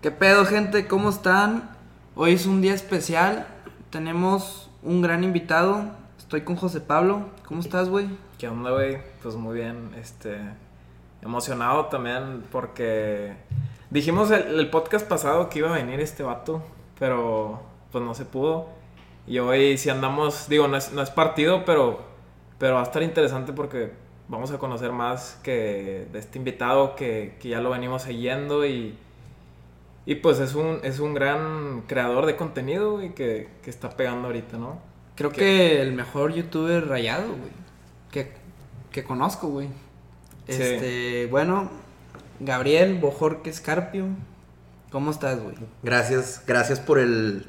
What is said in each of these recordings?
¿Qué pedo, gente? ¿Cómo están? Hoy es un día especial. Tenemos un gran invitado. Estoy con José Pablo. ¿Cómo estás, güey? ¿Qué onda, güey? Pues muy bien, este... Emocionado también porque... Dijimos el, el podcast pasado que iba a venir este vato, pero pues no se pudo. Y hoy si andamos, digo, no es, no es partido, pero, pero va a estar interesante porque vamos a conocer más que de este invitado que, que ya lo venimos siguiendo y, y pues es un, es un gran creador de contenido y que, que está pegando ahorita, ¿no? Creo que el mejor youtuber rayado, güey. Que, que conozco, güey. Sí. Este, bueno, Gabriel Bojorque Escarpio. ¿Cómo estás, güey? Gracias, gracias por el,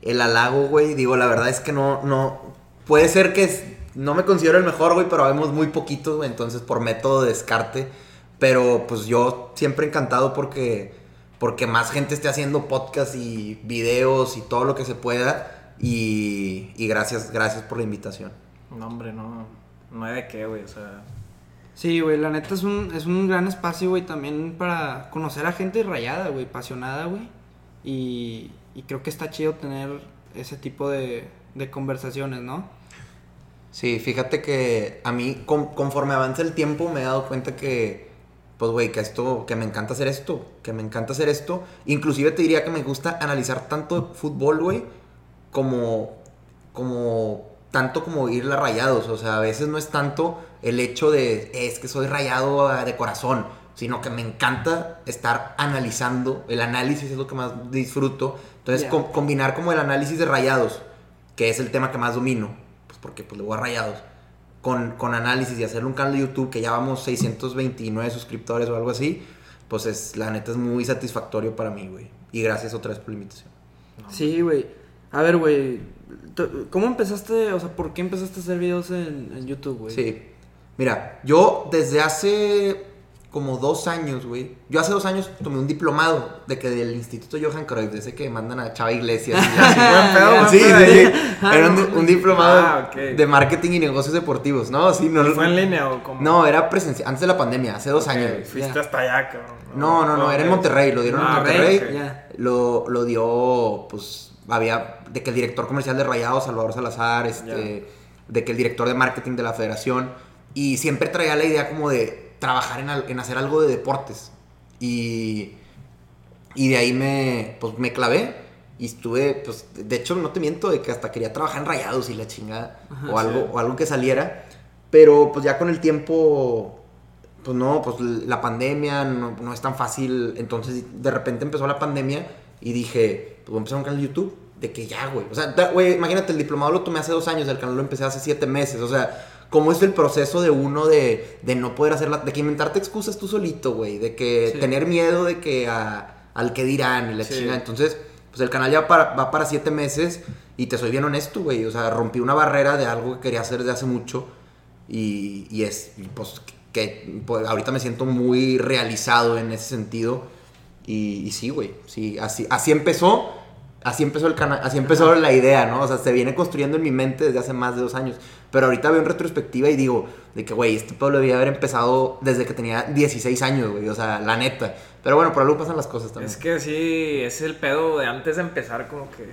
el halago, güey. Digo, la verdad es que no, no. Puede ser que es- no me considero el mejor, güey, pero vemos muy poquitos, güey. Entonces, por método de descarte. Pero pues yo siempre encantado porque. Porque más gente esté haciendo podcast y videos y todo lo que se pueda. Y, y gracias, gracias por la invitación. No, hombre, no, no hay de qué, güey, o sea... Sí, güey, la neta es un, es un gran espacio, güey, también para conocer a gente rayada, güey, apasionada, güey. Y, y creo que está chido tener ese tipo de, de conversaciones, ¿no? Sí, fíjate que a mí, con- conforme avanza el tiempo, me he dado cuenta que, pues, güey, que esto, que me encanta hacer esto, que me encanta hacer esto. Inclusive te diría que me gusta analizar tanto fútbol, güey, como, como, tanto como irle a rayados. O sea, a veces no es tanto el hecho de, es que soy rayado ah, de corazón, sino que me encanta estar analizando. El análisis es lo que más disfruto. Entonces, combinar como el análisis de rayados, que es el tema que más domino, pues porque pues le voy a rayados, con, con análisis y hacerle un canal de YouTube que ya vamos 629 suscriptores o algo así, pues es, la neta es muy satisfactorio para mí, güey. Y gracias otra vez por la invitación. no. Sí, güey. A ver, güey, ¿cómo empezaste, o sea, por qué empezaste a hacer videos en, en YouTube, güey? Sí. Mira, yo desde hace como dos años, güey. Yo hace dos años tomé un diplomado de que del Instituto Johan Cruyff, de ese que mandan a Chava Iglesias. y así. Buen pedo, buen sí, pedo. sí, sí. Era un, un diplomado Ah, de marketing y negocios deportivos. No, sí, no. ¿Y ¿Fue en línea o cómo? No, era presencial, antes de la pandemia, hace dos años. Fuiste Ya. hasta allá, cabrón. No, no, no, era en. Monterrey, lo dieron en Ah, Monterrey. Lo, lo dio, pues, había, de que el director comercial de Rayados, Salvador Salazar, este, de que el director de marketing de la federación, y siempre traía la idea como de trabajar en, en hacer algo de deportes. Y, y de ahí me, pues, me clavé. Y estuve, pues, de hecho, no te miento, de que hasta quería trabajar en Rayados y la chingada, Ajá, o, algo, sí. o algo que saliera. Pero, pues, ya con el tiempo, pues no, pues la pandemia no, no es tan fácil. Entonces, de repente empezó la pandemia y dije, pues voy a empezar un canal de YouTube. De que ya, güey. O sea, güey, imagínate, el diplomado lo tomé hace dos años, el canal lo empecé hace siete meses. O sea, ¿cómo es el proceso de uno de, de no poder hacerla? De que inventarte excusas tú solito, güey. De que Sí. tener miedo de que a- al que dirán y la Sí. Entonces, pues el canal ya para- va para siete meses y te soy bien honesto, güey. O sea, rompí una barrera de algo que quería hacer desde hace mucho y, y es, pues, que pues, ahorita me siento muy realizado en ese sentido. Y, y sí, güey, sí, así, así empezó, así empezó el canal, así empezó la idea, ¿no? O sea, se viene construyendo en mi mente desde hace más de dos años. Pero ahorita veo en retrospectiva y digo, de que, güey, este pueblo debía haber empezado desde que tenía 16 años, güey, o sea, la neta. Pero bueno, por algo pasan las cosas también. Es que sí, es el pedo de antes de empezar, como que.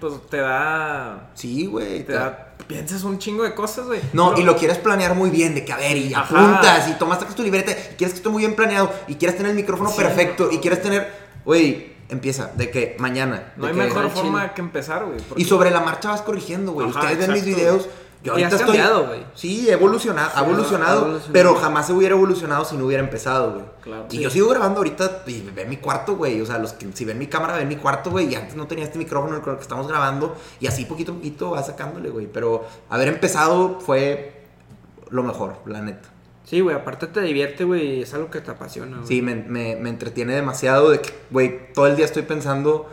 Pues te da. Sí, güey. Te da. Piensas un chingo de cosas, güey. No, Pero- y lo quieres planear muy bien, de que a ver, y Ajá. apuntas, y tomaste tu libreta, y quieres que esté muy bien planeado, y quieres tener el micrófono Sí. perfecto, y quieres tener, güey, empieza, de que mañana. No de hay que- mejor forma chile. que empezar, güey. porque- Y sobre la marcha vas corrigiendo, güey. Ustedes ven mis videos. Yo ahorita has estoy. cambiado, güey. Sí, evolucionado, ha Sí, evolucionado, ha evolucionado. pero jamás se hubiera evolucionado si no hubiera empezado, güey. Claro. Y Sí. yo sigo grabando ahorita y ven mi cuarto, güey. O sea, los que si ven mi cámara, ven mi cuarto, güey. Y antes no tenía este micrófono con el que estamos grabando. Y así poquito a poquito va sacándole, güey. Pero haber empezado fue lo mejor, la neta. Sí, güey, aparte te divierte, güey, es algo que te apasiona. Sí, me, me- me entretiene demasiado de que, güey, todo el día estoy pensando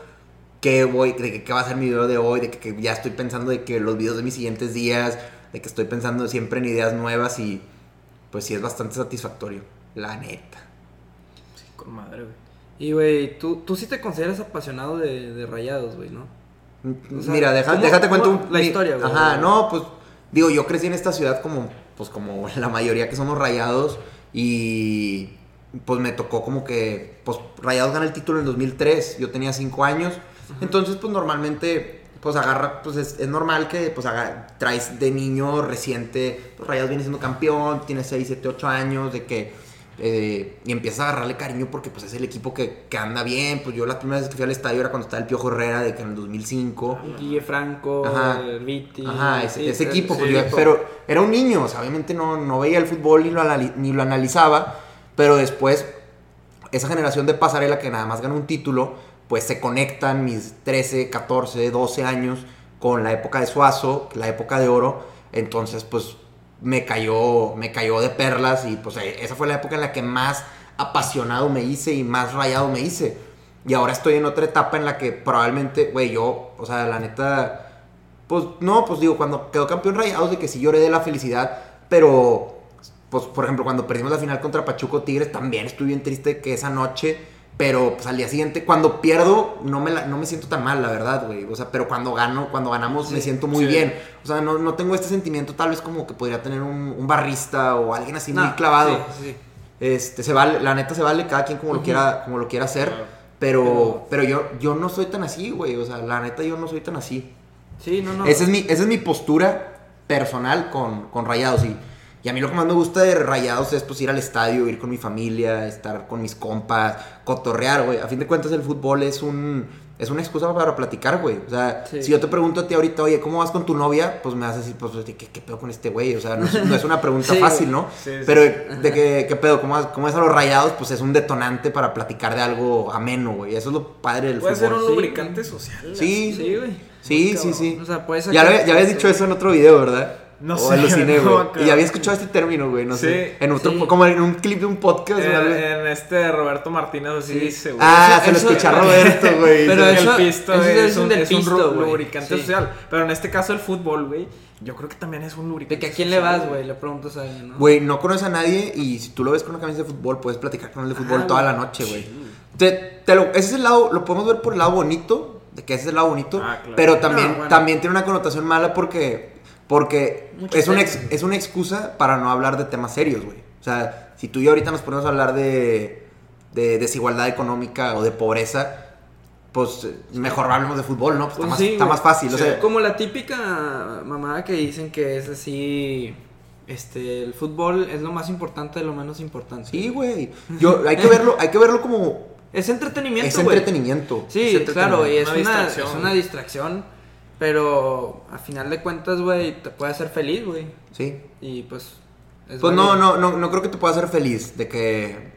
qué voy, de que qué va a ser mi video de hoy, de que, que ya estoy pensando de que los videos de mis siguientes días, de que estoy pensando siempre en ideas nuevas y pues sí es bastante satisfactorio, la neta. Sí, con madre, güey. Y, güey, tú, tú sí te consideras apasionado de, de rayados, güey, ¿no? O sea, Mira, deja- ¿cómo- déjate cuento un- la mi- historia, güey? Ajá, no, pues digo, yo crecí en esta ciudad como pues como la mayoría que somos rayados y pues me tocó como que, pues Rayados gana el título en 2003, yo tenía 5 años, entonces pues normalmente, pues agarra, pues es, es normal que pues haga, traes de niño reciente, pues Rayados viene siendo campeón, tiene 6, 7, 8 años, de que, eh, y empiezas a agarrarle cariño porque pues es el equipo que, que anda bien, pues yo la primera vez que fui al estadio era cuando estaba el Piojo Herrera, de que en el 2005. Guille Franco, Ajá. el Viti. Ajá, ese, ese equipo, pues, yo- pero era un niño, o sea, obviamente no, no veía el fútbol ni lo, ni lo analizaba, pero después, esa generación de pasarela que nada más ganó un título, pues se conectan mis 13, 14, 12 años con la época de Suazo, la época de oro, entonces pues me cayó, me cayó de perlas y pues eh, esa fue la época en la que más apasionado me hice y más rayado me hice. Y ahora estoy en otra etapa en la que probablemente, güey, yo, o sea, la neta, pues no, pues digo, cuando quedó campeón Rayados de que sí lloré de la felicidad, pero pues por ejemplo, cuando perdimos la final contra Pachuco Tigres también estuve bien triste que esa noche, pero pues al día siguiente cuando pierdo no me la- no me siento tan mal, la verdad, güey. O sea, pero cuando gano, cuando ganamos me siento muy sí. bien. O sea, no, no tengo este sentimiento tal vez como que podría tener un, un barrista o alguien así No, muy clavado. sí, sí. Este, se vale, la neta se vale cada quien como lo quiera, como lo quiera hacer. Claro. Pero, pero yo, yo no soy tan así, güey. O sea, la neta yo no soy tan así. Sí, no, no. Esa es mi, esa es mi postura personal con, con Rayados. Y, y a mí lo que más me gusta de Rayados es pues ir al estadio, ir con mi familia, estar con mis compas, cotorrear, güey. A fin de cuentas el fútbol es un... Es una excusa para platicar, güey. O sea, Sí. si yo te pregunto a ti ahorita, oye, ¿cómo vas con tu novia? Pues me vas a decir, pues, ¿qué, qué pedo con este güey? O sea, no es, no es una pregunta Sí, fácil. ¿no? Sí, sí. Pero de que, ¿qué pedo? ¿Cómo, vas- ¿Cómo es a los rayados? Pues es un detonante para platicar de algo ameno, güey. Eso es lo padre del Puede ser fútbol. un Sí. lubricante social. Sí. Sí, güey. Sí, sí, sí. O sea, puedes Ya, lo ya habías dicho eso en otro video, ¿verdad? No o sé, aluciné, no güey. y había escuchado este término, güey, no Sí. sé. En otro, Sí. como en un clip de un podcast. En, en este Roberto Martínez así Sí. dice, güey. ah, eso- se lo escuché a Roberto, güey. Pero eso- el pisto eso es, es un es un pisto, lubricante Sí. social. Pero en este caso el fútbol, güey, yo creo que también es un lubricante De que a quién le vas, güey, le preguntas a alguien, ¿no? Güey, no conoces a nadie y si tú lo ves con una camisa de fútbol, puedes platicar con él de fútbol Ajá, toda la noche, güey. Te, te lo, ese es el lado, lo podemos ver por el lado bonito, de que ese es el lado bonito, Ah, claro. pero también, No, bueno. también tiene una connotación mala porque, porque es, una ex- es una excusa para no hablar de temas serios, güey. O sea, si tú y yo ahorita nos ponemos a hablar de, de desigualdad económica o de pobreza, pues eh, mejor hablemos de fútbol, ¿no? Pues, Pues está, más, sí, está más fácil, o Sí. sea, Como la típica mamada que dicen que es así. Este, el fútbol es lo más importante de lo menos importante. sí, güey. Yo, hay que verlo, hay que verlo como Es entretenimiento, es entretenimiento. Sí, Es claro, y es Una una, distracción. es una distracción. Pero a final de cuentas, güey, te puede hacer feliz, güey. Sí. Y pues. es Pues no, válido. no, no, no creo que te pueda hacer feliz de que.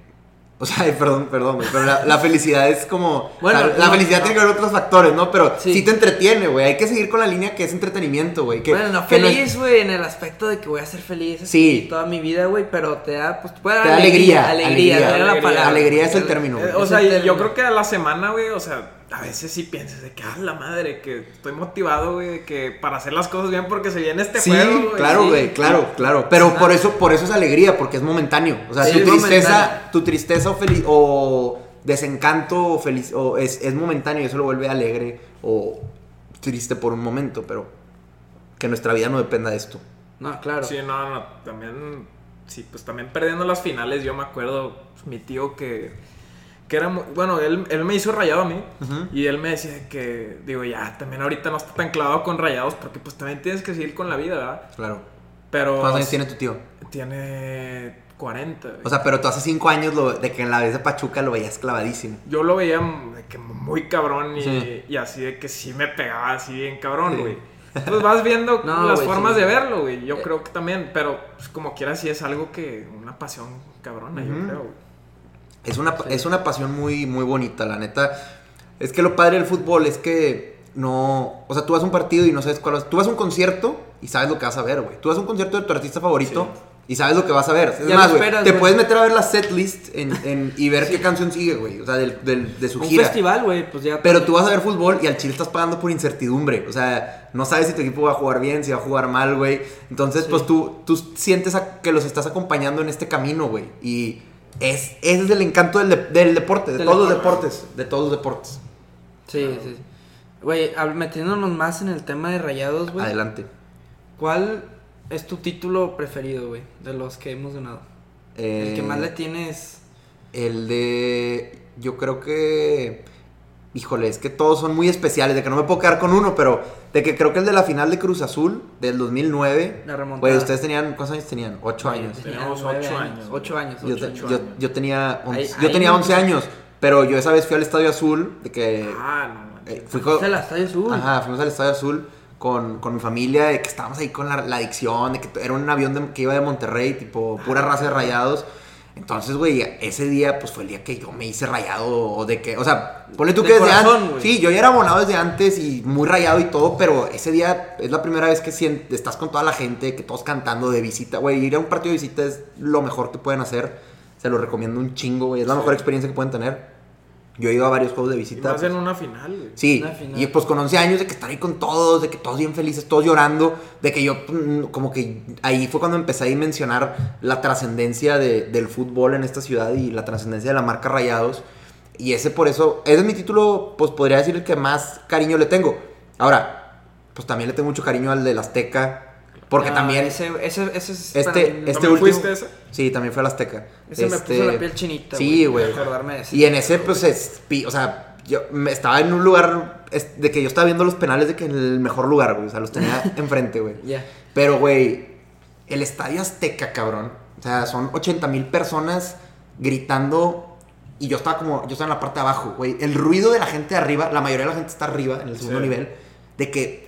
O sea, perdón, perdón, güey, pero la, la felicidad es como. Bueno, la, la no, felicidad no. tiene que ver otros factores, ¿no? Pero sí, Sí. te entretiene, güey. Hay que seguir con la línea que es entretenimiento, güey. Que, bueno, no que no es- feliz, güey, en el aspecto de que voy a ser feliz Sí. toda mi vida, güey, pero te da, pues, te puede dar Te da alegría, Alegría, alegría, era la alegría. palabra. Alegría es el término, güey. Eh, o sea, yo creo que a la semana, güey, o sea, a veces sí piensas de que, ah, la madre, que estoy motivado, güey, de que para hacer las cosas bien porque se viene este Sí, juego, güey. claro, sí. güey, claro, claro. Pero Ah. por eso, por eso es alegría, porque es momentáneo. O sea, Sí, tu tristeza, momentáneo. tu tristeza o feliz o desencanto o feliz o es, es momentáneo y eso lo vuelve alegre o triste por un momento, pero que nuestra vida no dependa de esto. No, claro. Sí, no, no, también, sí, pues también perdiendo las finales, yo me acuerdo, pues, mi tío que, que era, muy- bueno, él, él me hizo rayado a mí, y él me decía que, digo, ya, también ahorita no está tan clavado con rayados, porque pues también tienes que seguir con la vida, ¿verdad? Claro. Pero... ¿Cuántos años tiene tu tío? Tiene 40. güey. O sea, pero tú hace cinco años lo- de que en la vez de Pachuca lo veías clavadísimo. yo lo veía de que muy cabrón y, Sí. y así de que sí me pegaba así bien cabrón, Sí. güey. Pues vas viendo No, las formas sí. de verlo, güey. Yo Eh. creo que también, pero pues, como quiera sí es algo que una pasión cabrona, yo creo, güey. Es una, Sí. es una pasión muy, muy bonita, la neta. Es que lo padre del fútbol es que no. O sea, tú vas a un partido y no sabes cuál vas. Tú vas a un concierto y sabes lo que vas a ver, güey. Tú vas a un concierto de tu artista favorito y sabes lo que vas a ver. Es Ya más, güey. Te puedes meter a ver la setlist en, en- y ver qué canción sigue, güey. O sea, del, del- de su Un gira. festival, güey, pues ya. Pero tú vas a ver fútbol y al Chile estás pagando por incertidumbre. O sea, no sabes si tu equipo va a jugar bien, si va a jugar mal, güey. Entonces, Sí. pues tú, tú sientes a- que los estás acompañando en este camino, güey. Y es, ese es el encanto del, de- del deporte, de todos los deporte. deportes. De todos los deportes. Sí, sí. Güey, metiéndonos más en el tema de rayados, güey. Adelante. ¿Cuál es tu título preferido, güey? De los que hemos ganado. El que Eh, más le tienes. El de. Yo creo que. Híjole, es que todos son muy especiales, de que no me puedo quedar con uno, pero de que creo que el de la final de Cruz Azul del 2009. La remontada. Güey, ustedes tenían. ¿Cuántos años tenían? Ocho años. Teníamos ocho años. Ocho años. Yo, ocho, te- ocho yo- años. yo tenía, once- Ahí- yo ahí tenía no 11 sé. años, pero yo esa vez fui al Estadio Azul, de que Ah, no, manches. eh, fui con, el Estadio Azul. Ajá, fuimos al Estadio Azul con, con mi familia, de que estábamos ahí con la, la adicción, de que era un avión de- que iba de Monterrey, tipo pura raza de rayados. Entonces, güey, ese día, pues fue el día que yo me hice rayado, o de que, o sea, ponle tú De que desde antes. Sí, yo ya era abonado desde antes y muy rayado y todo, pero ese día es la primera vez que estás con toda la gente, que todos cantando de visita, güey. Ir a un partido de visita es lo mejor que pueden hacer. Se lo recomiendo un chingo, güey. Es la Sí. mejor experiencia que pueden tener. Yo he ido a varios juegos de Y visita. más pues, en una final, güey. Sí, Una final. y pues con 11 años de que estar ahí con todos, de que todos bien felices, todos llorando, de que yo mm, como que ahí fue cuando empecé a dimensionar la trascendencia de- del fútbol en esta ciudad y la trascendencia de la marca Rayados. Y ese por eso, ese es mi título, pues podría decir el que más cariño le tengo. Ahora, pues también le tengo mucho cariño al del Azteca, porque Ah, también... Ese, ese, ese es Este- este ¿También último- fuiste esa? Sí, también fue al Azteca. Ese me Este, puso la piel chinita. Sí, güey. ese. Y en ese, pues, es, o sea, yo me- estaba en un lugar es- de que yo estaba viendo los penales de que en el mejor lugar, güey. O sea, los tenía enfrente, güey. Ya. Pero, güey, el Estadio Azteca, cabrón. O sea, son 80 mil personas gritando. Y yo estaba como, yo estaba en la parte de abajo, güey. El ruido de la gente de arriba, la mayoría de la gente está arriba, en el segundo Sí. nivel, de que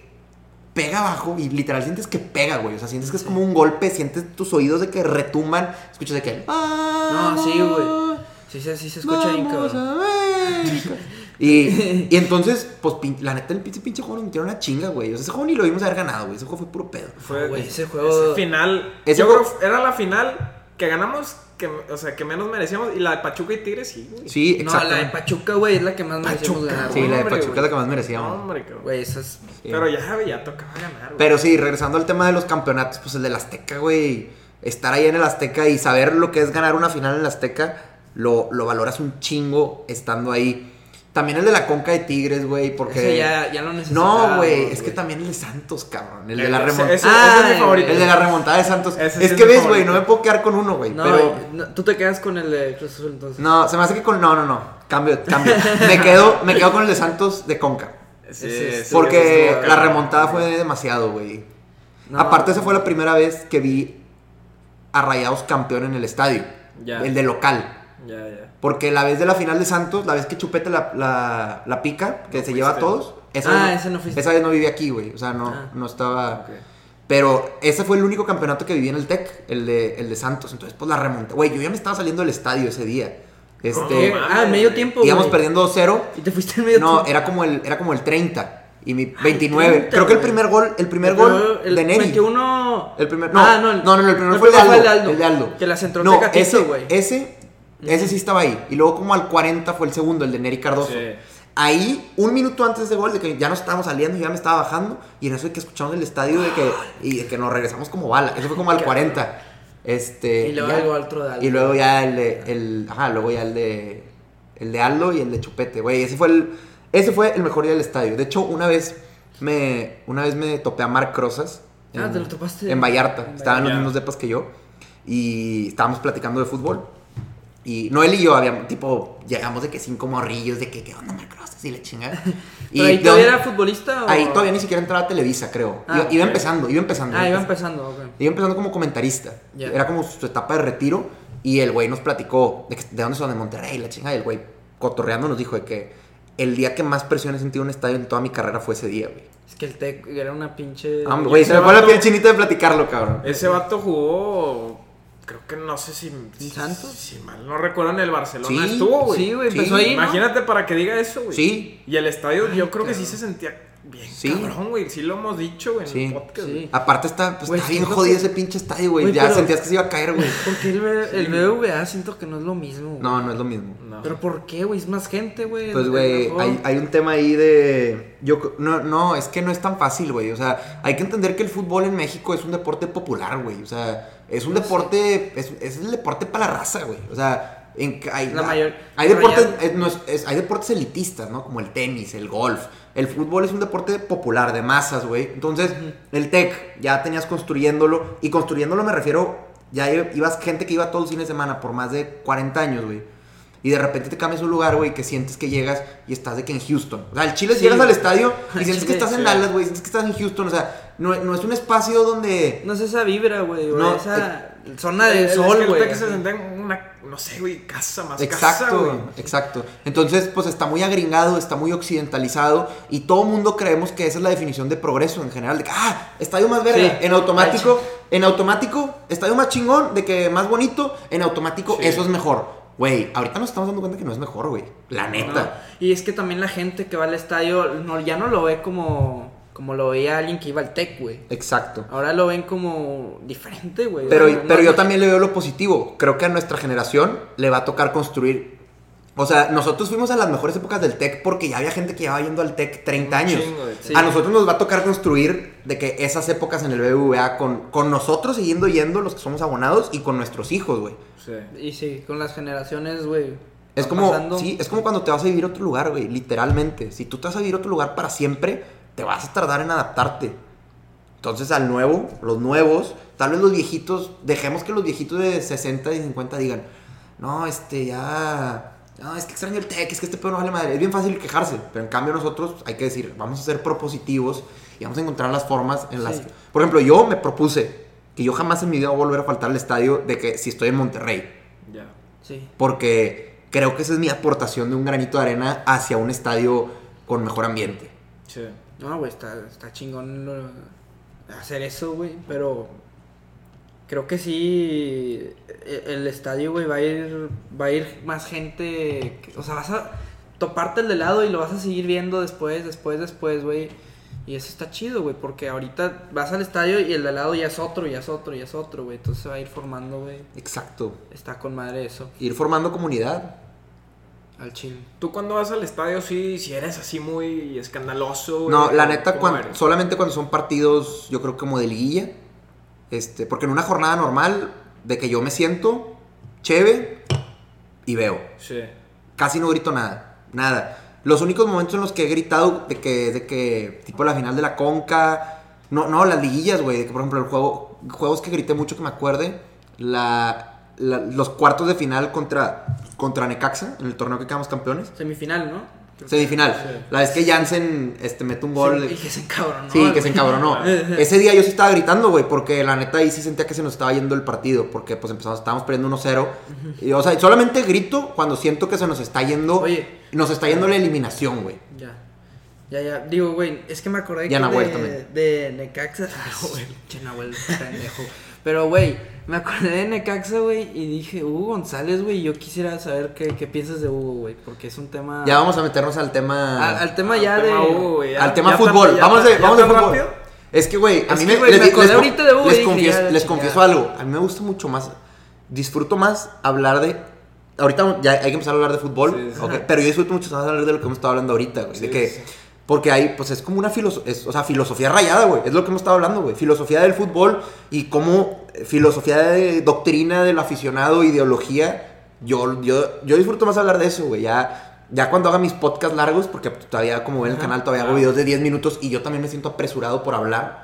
pega abajo y literal sientes que pega, güey. O sea, sientes que es como un golpe, sientes tus oídos de que retumban, escuchas de que... No, sí, güey. Sí, sí, sí se escucha bien, cabrón. Y, y entonces, pues, pin- la neta, el pinche, pinche juego nos metieron una chinga, güey. O sea, ese juego ni lo vimos haber ganado, güey. Ese juego fue puro pedo. Fue güey, ese ese juego- final. Ese yo juego- creo era la final que ganamos, que, o sea, que menos merecíamos. Y la de Pachuca y Tigres, sí, güey. Sí, No, la de. Pachuca, güey, es la que más merecemos Pachuca, ganar. Sí, güey. la de hombre, Pachuca es la que más merecíamos. No, hombre, cabrón. Güey, esa es... Sí. Pero ya, güey, ya tocaba ganar, güey. Pero sí, regresando al tema de los campeonatos, pues el del Azteca, güey. Estar ahí en el Azteca y saber lo que es ganar una final en el Azteca, lo, lo valoras un chingo estando ahí. También el de la Conca de Tigres, güey, porque... Ese ya, ya lo necesitamos. No, güey, es que también el de Santos, cabrón. El de la Ese- remontada. ese- Ah, ese es mi el- favorito. El de la remontada de Santos. Ese es que ves, güey, no me puedo quedar con uno, güey. No, pero... no, tú te quedas con el de Cruz Azul entonces. No, se me hace que con. No, no, no. Cambio, cambio. me, quedo, me quedo con el de Santos de Conca. Sí, sí, Porque la remontada fue demasiado, güey. No. Aparte, esa fue la primera vez que vi a Rayados campeón en el estadio. Ya. El de local. Ya, ya. Porque la vez de la final de Santos, la vez que Chupete la, la, la pica, que No se lleva a todos. Esa Ah, vez ese no. Esa vez no viví aquí, güey. O sea, no, Ah. no estaba. Ok. Pero ese fue el único campeonato que viví en el TEC, el de, el de Santos. Entonces, pues la remonta. Güey, yo ya me estaba saliendo del estadio ese día. Este. No, ah, medio tiempo, íbamos perdiendo 2-0. Y te fuiste en medio No, tiempo. era como el, era como el 30 y mi 29. 30, Creo que el primer gol, el primer Pero gol el de Neri. 21... El primer, no, Ah, no, no, no, no, el primer el fue el de, Aldo, el de Aldo. Que la centró no, ese, güey. ese, ese sí estaba ahí. Y luego como al 40 fue el segundo, el de Neri Cardoso. Sí. Ahí, un minuto antes de gol, de que ya nos estábamos saliendo y ya me estaba bajando, y en eso de que escuchamos el estadio de que, y de que nos regresamos como bala. Eso fue como al 40. Este, Y luego ya- el otro de Aldo. Y luego ya el de, el, ajá, luego ya el de, el de Aldo y el de Chupete, güey. Ese fue el, ese fue el mejor día del estadio. De hecho, una vez me, una vez me topé a Marc Rosas. Ah, ¿te lo topaste? En Vallarta. En Estaban en los mismos depas que yo. Y estábamos platicando de fútbol. Y no él y yo habíamos, tipo, llegamos de que cinco morrillos, de que, ¿qué onda, Marc Rosas? Y le chingada. Y ¿Pero ahí todavía era futbolista o...? Ahí todavía ni siquiera entraba a Televisa, creo. Ah, iba, iba ok. empezando, iba empezando. Ah, iba empezando. empezando, ok. Iba empezando como comentarista. Ya. Era como su etapa de retiro. Y el güey nos platicó de, que- de dónde son, de Monterrey, la chingada. Y el güey, cotorreando, nos dijo de que el día que más presión he sentido en un estadio en toda mi carrera fue ese día, güey. Es que el Tec era una pinche... Ah, Güey, se me fue la piel chinita de platicarlo, cabrón. Ese vato jugó. Creo que no sé si. Santos? Si mal no recuerdo en el Barcelona. Sí, estuvo, güey. Sí, güey, Sí. empezó ahí, ¿no? Imagínate para que diga eso, güey. Sí. Y el estadio, yo creo que sí se sentía bien Sí. cabrón, güey. Sí lo hemos dicho, güey, en Sí. el podcast. Sí. güey. Aparte está, pues, Güey, está bien jodido que- ese pinche estadio, güey. Güey, Ya pero- sentías que se iba a caer, güey. Porque el, el BBVA siento que no es lo mismo, güey. No, no es lo mismo. No. ¿Pero por qué, güey? Es más gente, güey. Pues, es güey, hay, hay un tema ahí de... Yo, no, no, es que no es tan fácil, güey. O sea, hay que entender que el fútbol en México es un deporte popular, güey. O sea, es un No deporte... Es, es el deporte para la raza, güey. O sea, en, hay, La mayor- hay deportes... Es- no es- hay deportes elitistas, ¿no? Como el tenis, el golf. El fútbol es un deporte popular, de masas, güey. Entonces, el TEC ya tenías construyéndolo. Y construyéndolo me refiero... Ya ibas gente que iba todos los fines de semana por más de 40 años, güey. Y de repente te cambias un lugar, güey, que sientes que llegas y estás de que en Houston. O sea, el Chile Sí, llegas al estadio y Al sientes que estás en. Dallas, güey, sientes que estás en Houston. O sea, no, no es un espacio donde... No es esa vibra, güey. No, esa zona de El- sol, es que güey. el Tex se sentía en una, no sé, güey, casa más casa, Exacto, güey. exacto. Entonces, pues está muy agringado, está muy occidentalizado y todo mundo creemos que esa es la definición de progreso en general. De que, ah, estadio más verga. Sí. En automático, en automático, estadio más chingón, de que más bonito, en automático, Sí. eso es mejor. Güey, ahorita nos estamos dando cuenta que no es mejor, güey. La neta. No, Y es que también la gente que va al estadio no, ya no lo ve como, como lo veía alguien que iba al TEC, güey. Exacto. Ahora lo ven como diferente, güey. Pero, no- pero yo no- también le veo lo positivo. Creo que a nuestra generación le va a tocar construir. O sea, nosotros fuimos a las mejores épocas del TEC porque ya había gente que llevaba yendo al TEC 30 Un años. chingo de- Sí. A nosotros nos va a tocar construir de que esas épocas en el BBVA con, con nosotros siguiendo yendo, los que somos abonados, y con nuestros hijos, güey. Sí. Y sí, con las generaciones, güey. Es como, pasando. sí, es como cuando te vas a vivir a otro lugar, güey, literalmente. Si tú te vas a vivir a otro lugar para siempre, te vas a tardar en adaptarte. Entonces al nuevo, los nuevos, tal vez los viejitos, dejemos que los viejitos de 60 y 50 digan, no, este, ya... No, es que extraño el tech, es que este pedo no vale madre. Es bien fácil quejarse, pero en cambio nosotros hay que decir, vamos a ser propositivos y vamos a encontrar las formas en las... Sí. Por ejemplo, yo me propuse que yo jamás en mi vida voy a volver a faltar al estadio de que si estoy en Monterrey. Ya. Sí. Porque creo que esa es mi aportación de un granito de arena hacia un estadio con mejor ambiente. Sí. No, güey, está, está chingón lo- hacer eso, güey. Pero creo que sí, e- el estadio, güey, va a ir, va a ir más gente. que- O sea, vas a toparte el de lado y lo vas a seguir viendo después, después, después, güey. Y eso está chido, güey, porque ahorita vas al estadio y el de al lado ya es otro, ya es otro, ya es otro, güey. Entonces se va a ir formando, güey. Exacto. Está con madre eso, Ir formando comunidad. Al chile. Tú cuando vas al estadio, sí, si eres así muy escandaloso, No, la ¿cómo- neta, cuando- solamente cuando son partidos, yo creo como de liguilla. Este, porque en una jornada normal, de que yo me siento, cheve, y veo. Sí. Casi no grito nada. Nada. Los únicos momentos en los que he gritado de que, de que tipo la final de la Conca. No, no, las liguillas, güey. De que, por ejemplo, el juego. Juegos que grité mucho que me acuerde. La, la- los cuartos de final contra, contra Necaxa, en el torneo que quedamos campeones. Semifinal, ¿no? Semifinal. Sí. La vez que Jansen este, mete un gol. Sí, y que se encabronó. Sí, que se güey. encabronó. Ese día yo sí estaba gritando, güey, porque la neta ahí sí sentía que se nos estaba yendo el partido, porque pues empezamos, estábamos perdiendo 1-0. Y, o sea, solamente grito cuando siento que se nos está yendo, Oye. nos está yendo la eliminación, güey. Ya. Ya, ya. Digo, güey, es que me acordé que de, de Necaxa. Che, Nahuel, pendejo. Pero, güey, me acordé de Necaxa, güey, y dije, Hugo González, güey, yo quisiera saber qué, qué piensas de Hugo, güey, porque es un tema... Ya vamos a meternos al tema Al, al tema Al ya tema de... Hugo, güey, ya- al tema ya fútbol. ya vamos de, ya vamos de fútbol. rápido. Es que, güey, a Es mí que, me, les, les- ahorita de Hugo y les dije, confieso, les algo. A mí me gusta mucho más, disfruto más hablar de... Ahorita ya hay que empezar a hablar de fútbol, Sí, sí. ok, pero yo disfruto mucho más hablar de lo que hemos estado hablando ahorita, güey. de que, sí. Porque hay, pues es como una filosofía, o sea, filosofía rayada, güey. Es lo que hemos estado hablando, güey. Filosofía del fútbol y cómo eh, filosofía de doctrina del aficionado, ideología. Yo, yo, yo disfruto más hablar de eso, güey. Ya, ya cuando haga mis podcasts largos, porque todavía, como ven en el canal, todavía hago videos de 10 minutos y yo también me siento apresurado por hablar.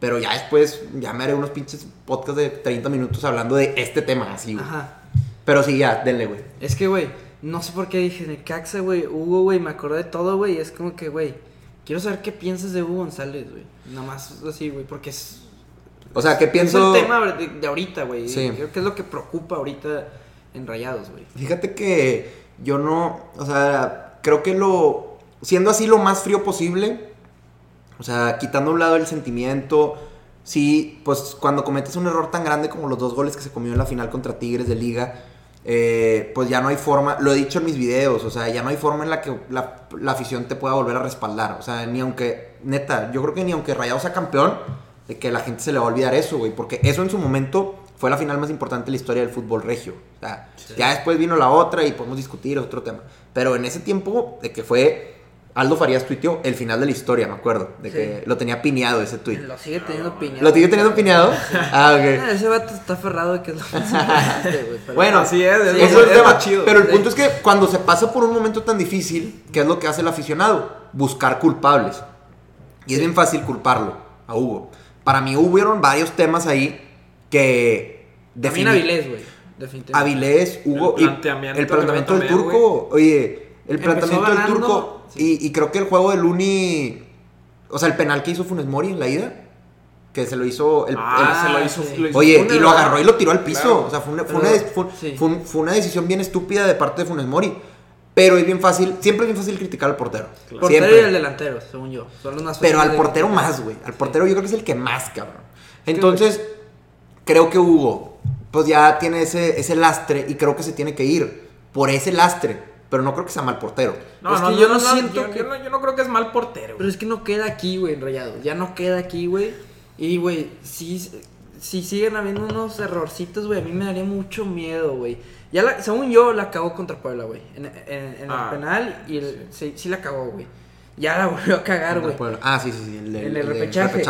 Pero ya después, ya me haré unos pinches podcasts de 30 minutos hablando de este tema, así, güey. Pero sí, ya, denle, güey. Es que, güey, no sé por qué dije Necaxa, güey, Hugo, güey, me acordé de todo, güey, y es como que, güey, quiero saber qué piensas de Hugo González, güey. Nada más así, güey, porque es... O sea, ¿qué pienso? Es el tema de, de ahorita, güey. Sí. Creo que es lo que preocupa ahorita en Rayados, güey. Fíjate que yo no, o sea, creo que lo, siendo así lo más frío posible, o sea, quitando a un lado el sentimiento, sí, pues cuando cometes un error tan grande como los dos goles que se comió en la final contra Tigres de Liga, eh, pues ya no hay forma, lo he dicho en mis videos, o sea, ya no hay forma en la que la, la afición te pueda volver a respaldar, o sea, ni aunque, neta, yo creo que ni aunque Rayados sea campeón, de que la gente se le va a olvidar eso, güey, porque eso en su momento fue la final más importante de la historia del fútbol regio. O sea, ya después vino la otra y podemos discutir otro tema. Pero en ese tiempo de que fue Aldo Farías tuiteó el final de la historia, me acuerdo, de Sí. que lo tenía pineado ese tweet. Lo sigue teniendo opinión. ¿Lo sigue teniendo pineado? Ah, ok. Ah, ese vato está aferrado de que es lo Bueno, Así es, Sí, Eso es el tema. chido. Pero el punto es que cuando se pasa por un momento tan difícil, ¿qué es lo que hace el aficionado? Buscar culpables. Y es bien fácil culparlo a Hugo. Para mí hubieron varios temas ahí que... También defini- Avilés, güey. definitivamente. Avilés, Hugo. El y planteamiento el que planteamiento del también, turco. Oye, el planteamiento del turco. sí. Y, y creo que el juego del Uni. O sea, el penal que hizo Funes Mori en la ida. Que se lo hizo. El, Ah, el- se lo hizo. sí. lo hizo Oye, y lo agarró y lo tiró al piso. Claro. O sea, fue una, fue, Pero- una, fue- sí. fue un- fue una decisión bien estúpida de parte de Funes Mori. Pero es bien fácil, siempre es bien fácil criticar al portero. Portero Siempre. y el delantero, según yo. Son los más Pero al portero más, güey. Al portero yo creo que es el que más, cabrón. Entonces, creo que Hugo, pues ya tiene ese, ese lastre y creo que se tiene que ir por ese lastre. Pero no creo que sea mal portero. No, Es no, que no, yo no no, siento yo, que- yo no, yo no creo que es mal portero. Pero es que no queda aquí, güey, enrollado. Ya no queda aquí, güey. Y, güey, si, si siguen habiendo unos errorcitos, güey, a mí me daría mucho miedo, güey. Ya la, según yo, la cagó contra Puebla, güey. En, en- en Ah, el penal y el, sí. sí la cagó, güey. Ya la volvió a cagar, güey. Ah, sí, sí, sí. El, En el- el el repechaje.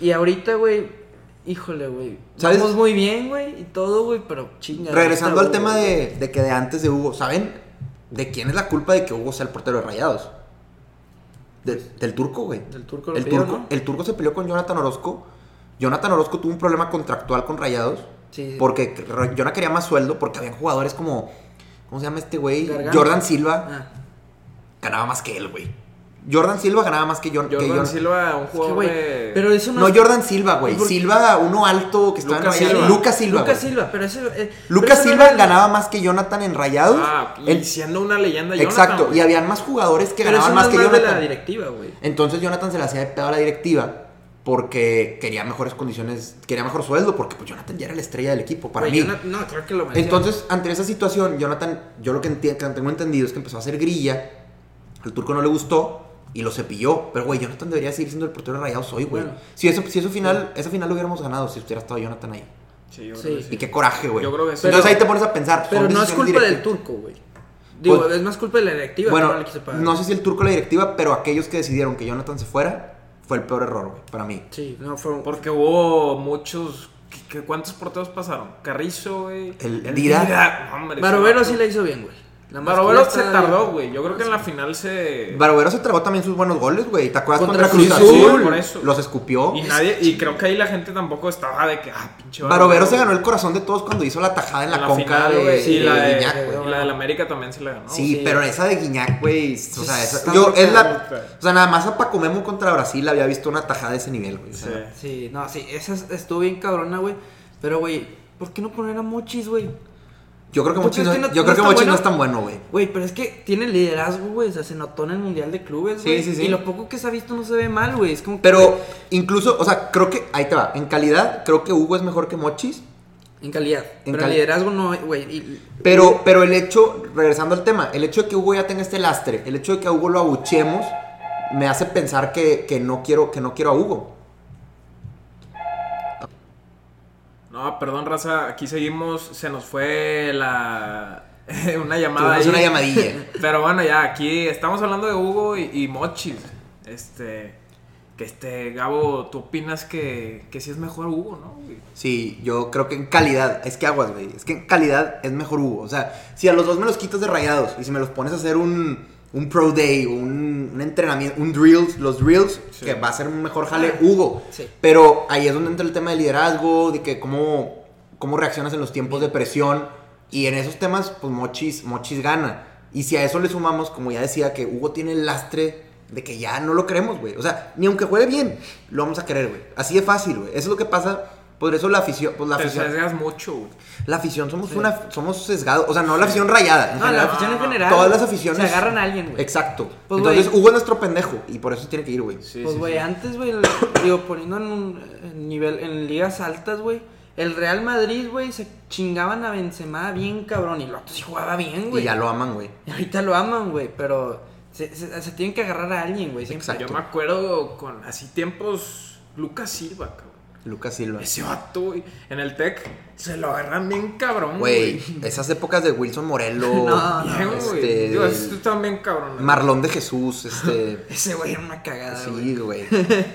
Y ahorita, güey, híjole, güey. ¿Sabes? Vamos muy bien, güey, y todo, güey, pero chinga. Regresando al tema de, de que de antes de Hugo, ¿saben? ¿De quién es la culpa de que Hugo sea el portero de Rayados? De- del turco, güey. Del turco el pidió, turco, ¿no? el turco se peleó con Jonathan Orozco. Jonathan Orozco tuvo un problema contractual con Rayados. Sí. Porque Jonathan quería más sueldo porque habían jugadores como. ¿Cómo se llama este güey? Jordan Silva. Ah, Ganaba más que él, güey. Jordan Silva ganaba más que, Jon- que Jordan Silva, un es que, jugador güey, de... pero eso no, No, es- Jordan Silva, güey. Silva, uno alto que estaba Lucas en Rayados. Silva. Lucas Silva. Lucas. Silva, pero ese. eh, Lucas pero eso no Silva era- ganaba más que Jonathan en Rayados. Ah, y El- siendo una leyenda Jonathan, Exacto, y habían más jugadores que Pero eso ganaban no más es que más de la Jonathan. directiva, güey. Entonces Jonathan se le hacía de pedo a la directiva porque quería mejores condiciones, quería mejor sueldo, porque pues Jonathan ya era la estrella del equipo, para mí. yo no, no, creo que lo merecía. Entonces, ante esa situación, Jonathan, yo lo que, enti- que tengo entendido es que empezó a hacer grilla, al turco no le gustó y lo cepilló. Pero, güey, Jonathan debería seguir siendo el portero de Rayados hoy, güey. Bueno. si eso, si eso final, esa final lo hubiéramos ganado si hubiera estado Jonathan ahí. Sí, yo Sí. creo que sí. Y qué coraje, güey. Yo creo que sí. Entonces Pero- ahí te pones a pensar. Pero son no es culpa del turco, güey. Digo, Pues- es más culpa de la directiva Bueno, que no le quiso pagar. no sé si el turco o la directiva, pero aquellos que decidieron que Jonathan se fuera, fue el peor error, güey, para mí. Sí, no, fue. Porque hubo muchos... ¿qué- qué- ¿Cuántos porteros pasaron? Carrizo, güey. El Dida. No, hombre, Barovero sí la hizo bien, güey. Barovero se tardó, güey. Yo creo que en la final se... Barovero se trabó también sus buenos goles, güey. ¿Te acuerdas contra, Contra Cruz Azul? Azul, por eso. Los escupió. Y nadie... Y creo que ahí la gente tampoco estaba de que... Ah, pinche Barovero se ganó el corazón de todos cuando hizo la tajada en la, conca final, de, güey. sí, y la de, Guiñac, güey. la del América también se la ganó. Sí, sí. pero esa de Guiñac, güey. O sea, esa- está yo, muy es la. O sea, nada más a Paco Memo contra Brasil había visto una tajada de ese nivel, güey. o sea, Sí. Sí, no, sí, esa es- estuvo bien cabrona, güey. Pero, güey, ¿por qué no poner a Mochis, güey? Yo creo que ¿Tú Mochi no, yo no creo que está Mochi bueno? no es tan bueno, güey. Güey, pero es que tiene liderazgo, güey. O sea, se notó en el Mundial de Clubes, Sí, güey. sí, sí. Y lo poco que se ha visto no se ve mal, güey. Es como Pero incluso, o sea, creo que. Ahí te va. En calidad, creo que Hugo es mejor que Mochis. En calidad. En pero cali- liderazgo no, güey. Pero, pero el hecho, regresando al tema, el hecho de que Hugo ya tenga este lastre, el hecho de que a Hugo lo abuchemos, me hace pensar que, que no, quiero, que no quiero a Hugo. No, perdón, raza. Aquí seguimos. Se nos fue la... una llamada ahí. una llamadilla. Pero bueno, ya, aquí estamos hablando de Hugo y, y Mochis. Este... Que este, Gabo, ¿tú opinas que, que sí es mejor Hugo, no? güey? Sí, yo creo que en calidad, es que aguas, güey, es que en calidad es mejor Hugo. O sea, si a los dos me los quitas de rayados y si me los pones a hacer un, un pro day, un, un entrenamiento, un drills, los drills, Sí. que va a ser un mejor jale Ah, Hugo. sí. Pero ahí es donde entra el tema de liderazgo, de que cómo, cómo reaccionas en los tiempos de presión. Y en esos temas, pues Mochis, Mochis gana. Y si a eso le sumamos, como ya decía, que Hugo tiene el lastre de que ya no lo queremos, güey. O sea, ni aunque juegue bien, lo vamos a querer, güey. Así de fácil, güey. Eso es lo que pasa. Por eso la afición, pues la Te afición, sesgas mucho, güey. la afición somos una, somos sesgados. O sea, no la afición rayada. en No, la general. afición en general. Todas las aficiones. Se agarran a alguien, güey. Exacto. Pues, Entonces, güey. Hugo es nuestro pendejo. Y por eso tiene que ir, güey. Sí, Pues, sí, güey, sí. antes, güey, el- digo, poniendo en un en nivel, en ligas altas, güey, el Real Madrid, güey, se chingaban a Benzema bien cabrón y el otro sí jugaba bien, Y güey. ya lo aman, güey. Y ahorita lo aman, güey, pero se, se- se tienen que agarrar a alguien, güey. siempre. Exacto. Yo me acuerdo con así tiempos Lucas Silva, cabrón. Lucas Silva. Ese vato, güey, en el Tec se lo agarran bien cabrón, Güey, esas épocas de Wilson Morelo. No, güey. este, Digo, bien cabrón. Marlón de Jesús, este. Ese güey era una cagada. Sí, güey.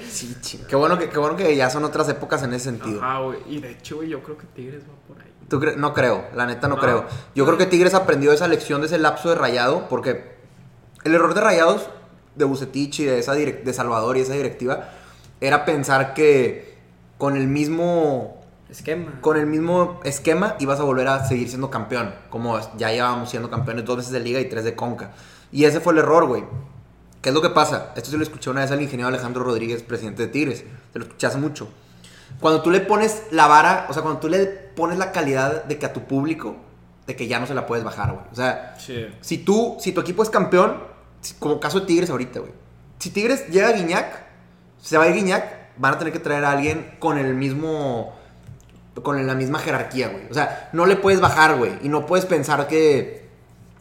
Sí, ching. Qué bueno, que, qué bueno que ya son otras épocas en ese sentido. Ajá, güey. Y de hecho, güey, yo creo que Tigres va por ahí. ¿Tú cre- No creo, la neta no, No. creo. Yo creo que Tigres aprendió esa lección de ese lapso de rayado, porque el error de rayados, de Bucetich y de, esa de Salvador y esa directiva, era pensar que con el mismo Esquema. con el mismo esquema y vas a volver a seguir siendo campeón. Como ya llevábamos siendo campeones dos veces de liga y tres de Conca. Y ese fue el error, güey. ¿Qué es lo que pasa? Esto se lo escuché una vez al ingeniero Alejandro Rodríguez, presidente de Tigres. Se lo escuché hace mucho. Cuando tú le pones la vara, o sea, cuando tú le pones la calidad de que a tu público, de que ya no se la puedes bajar, güey. O sea, Sí. si tú, si tu equipo es campeón, como caso de Tigres ahorita, güey. Si Tigres llega a Guiñac, se va a ir Guiñac, van a tener que traer a alguien con el mismo, con la misma jerarquía, güey. O sea, no le puedes bajar, güey. Y no puedes pensar que,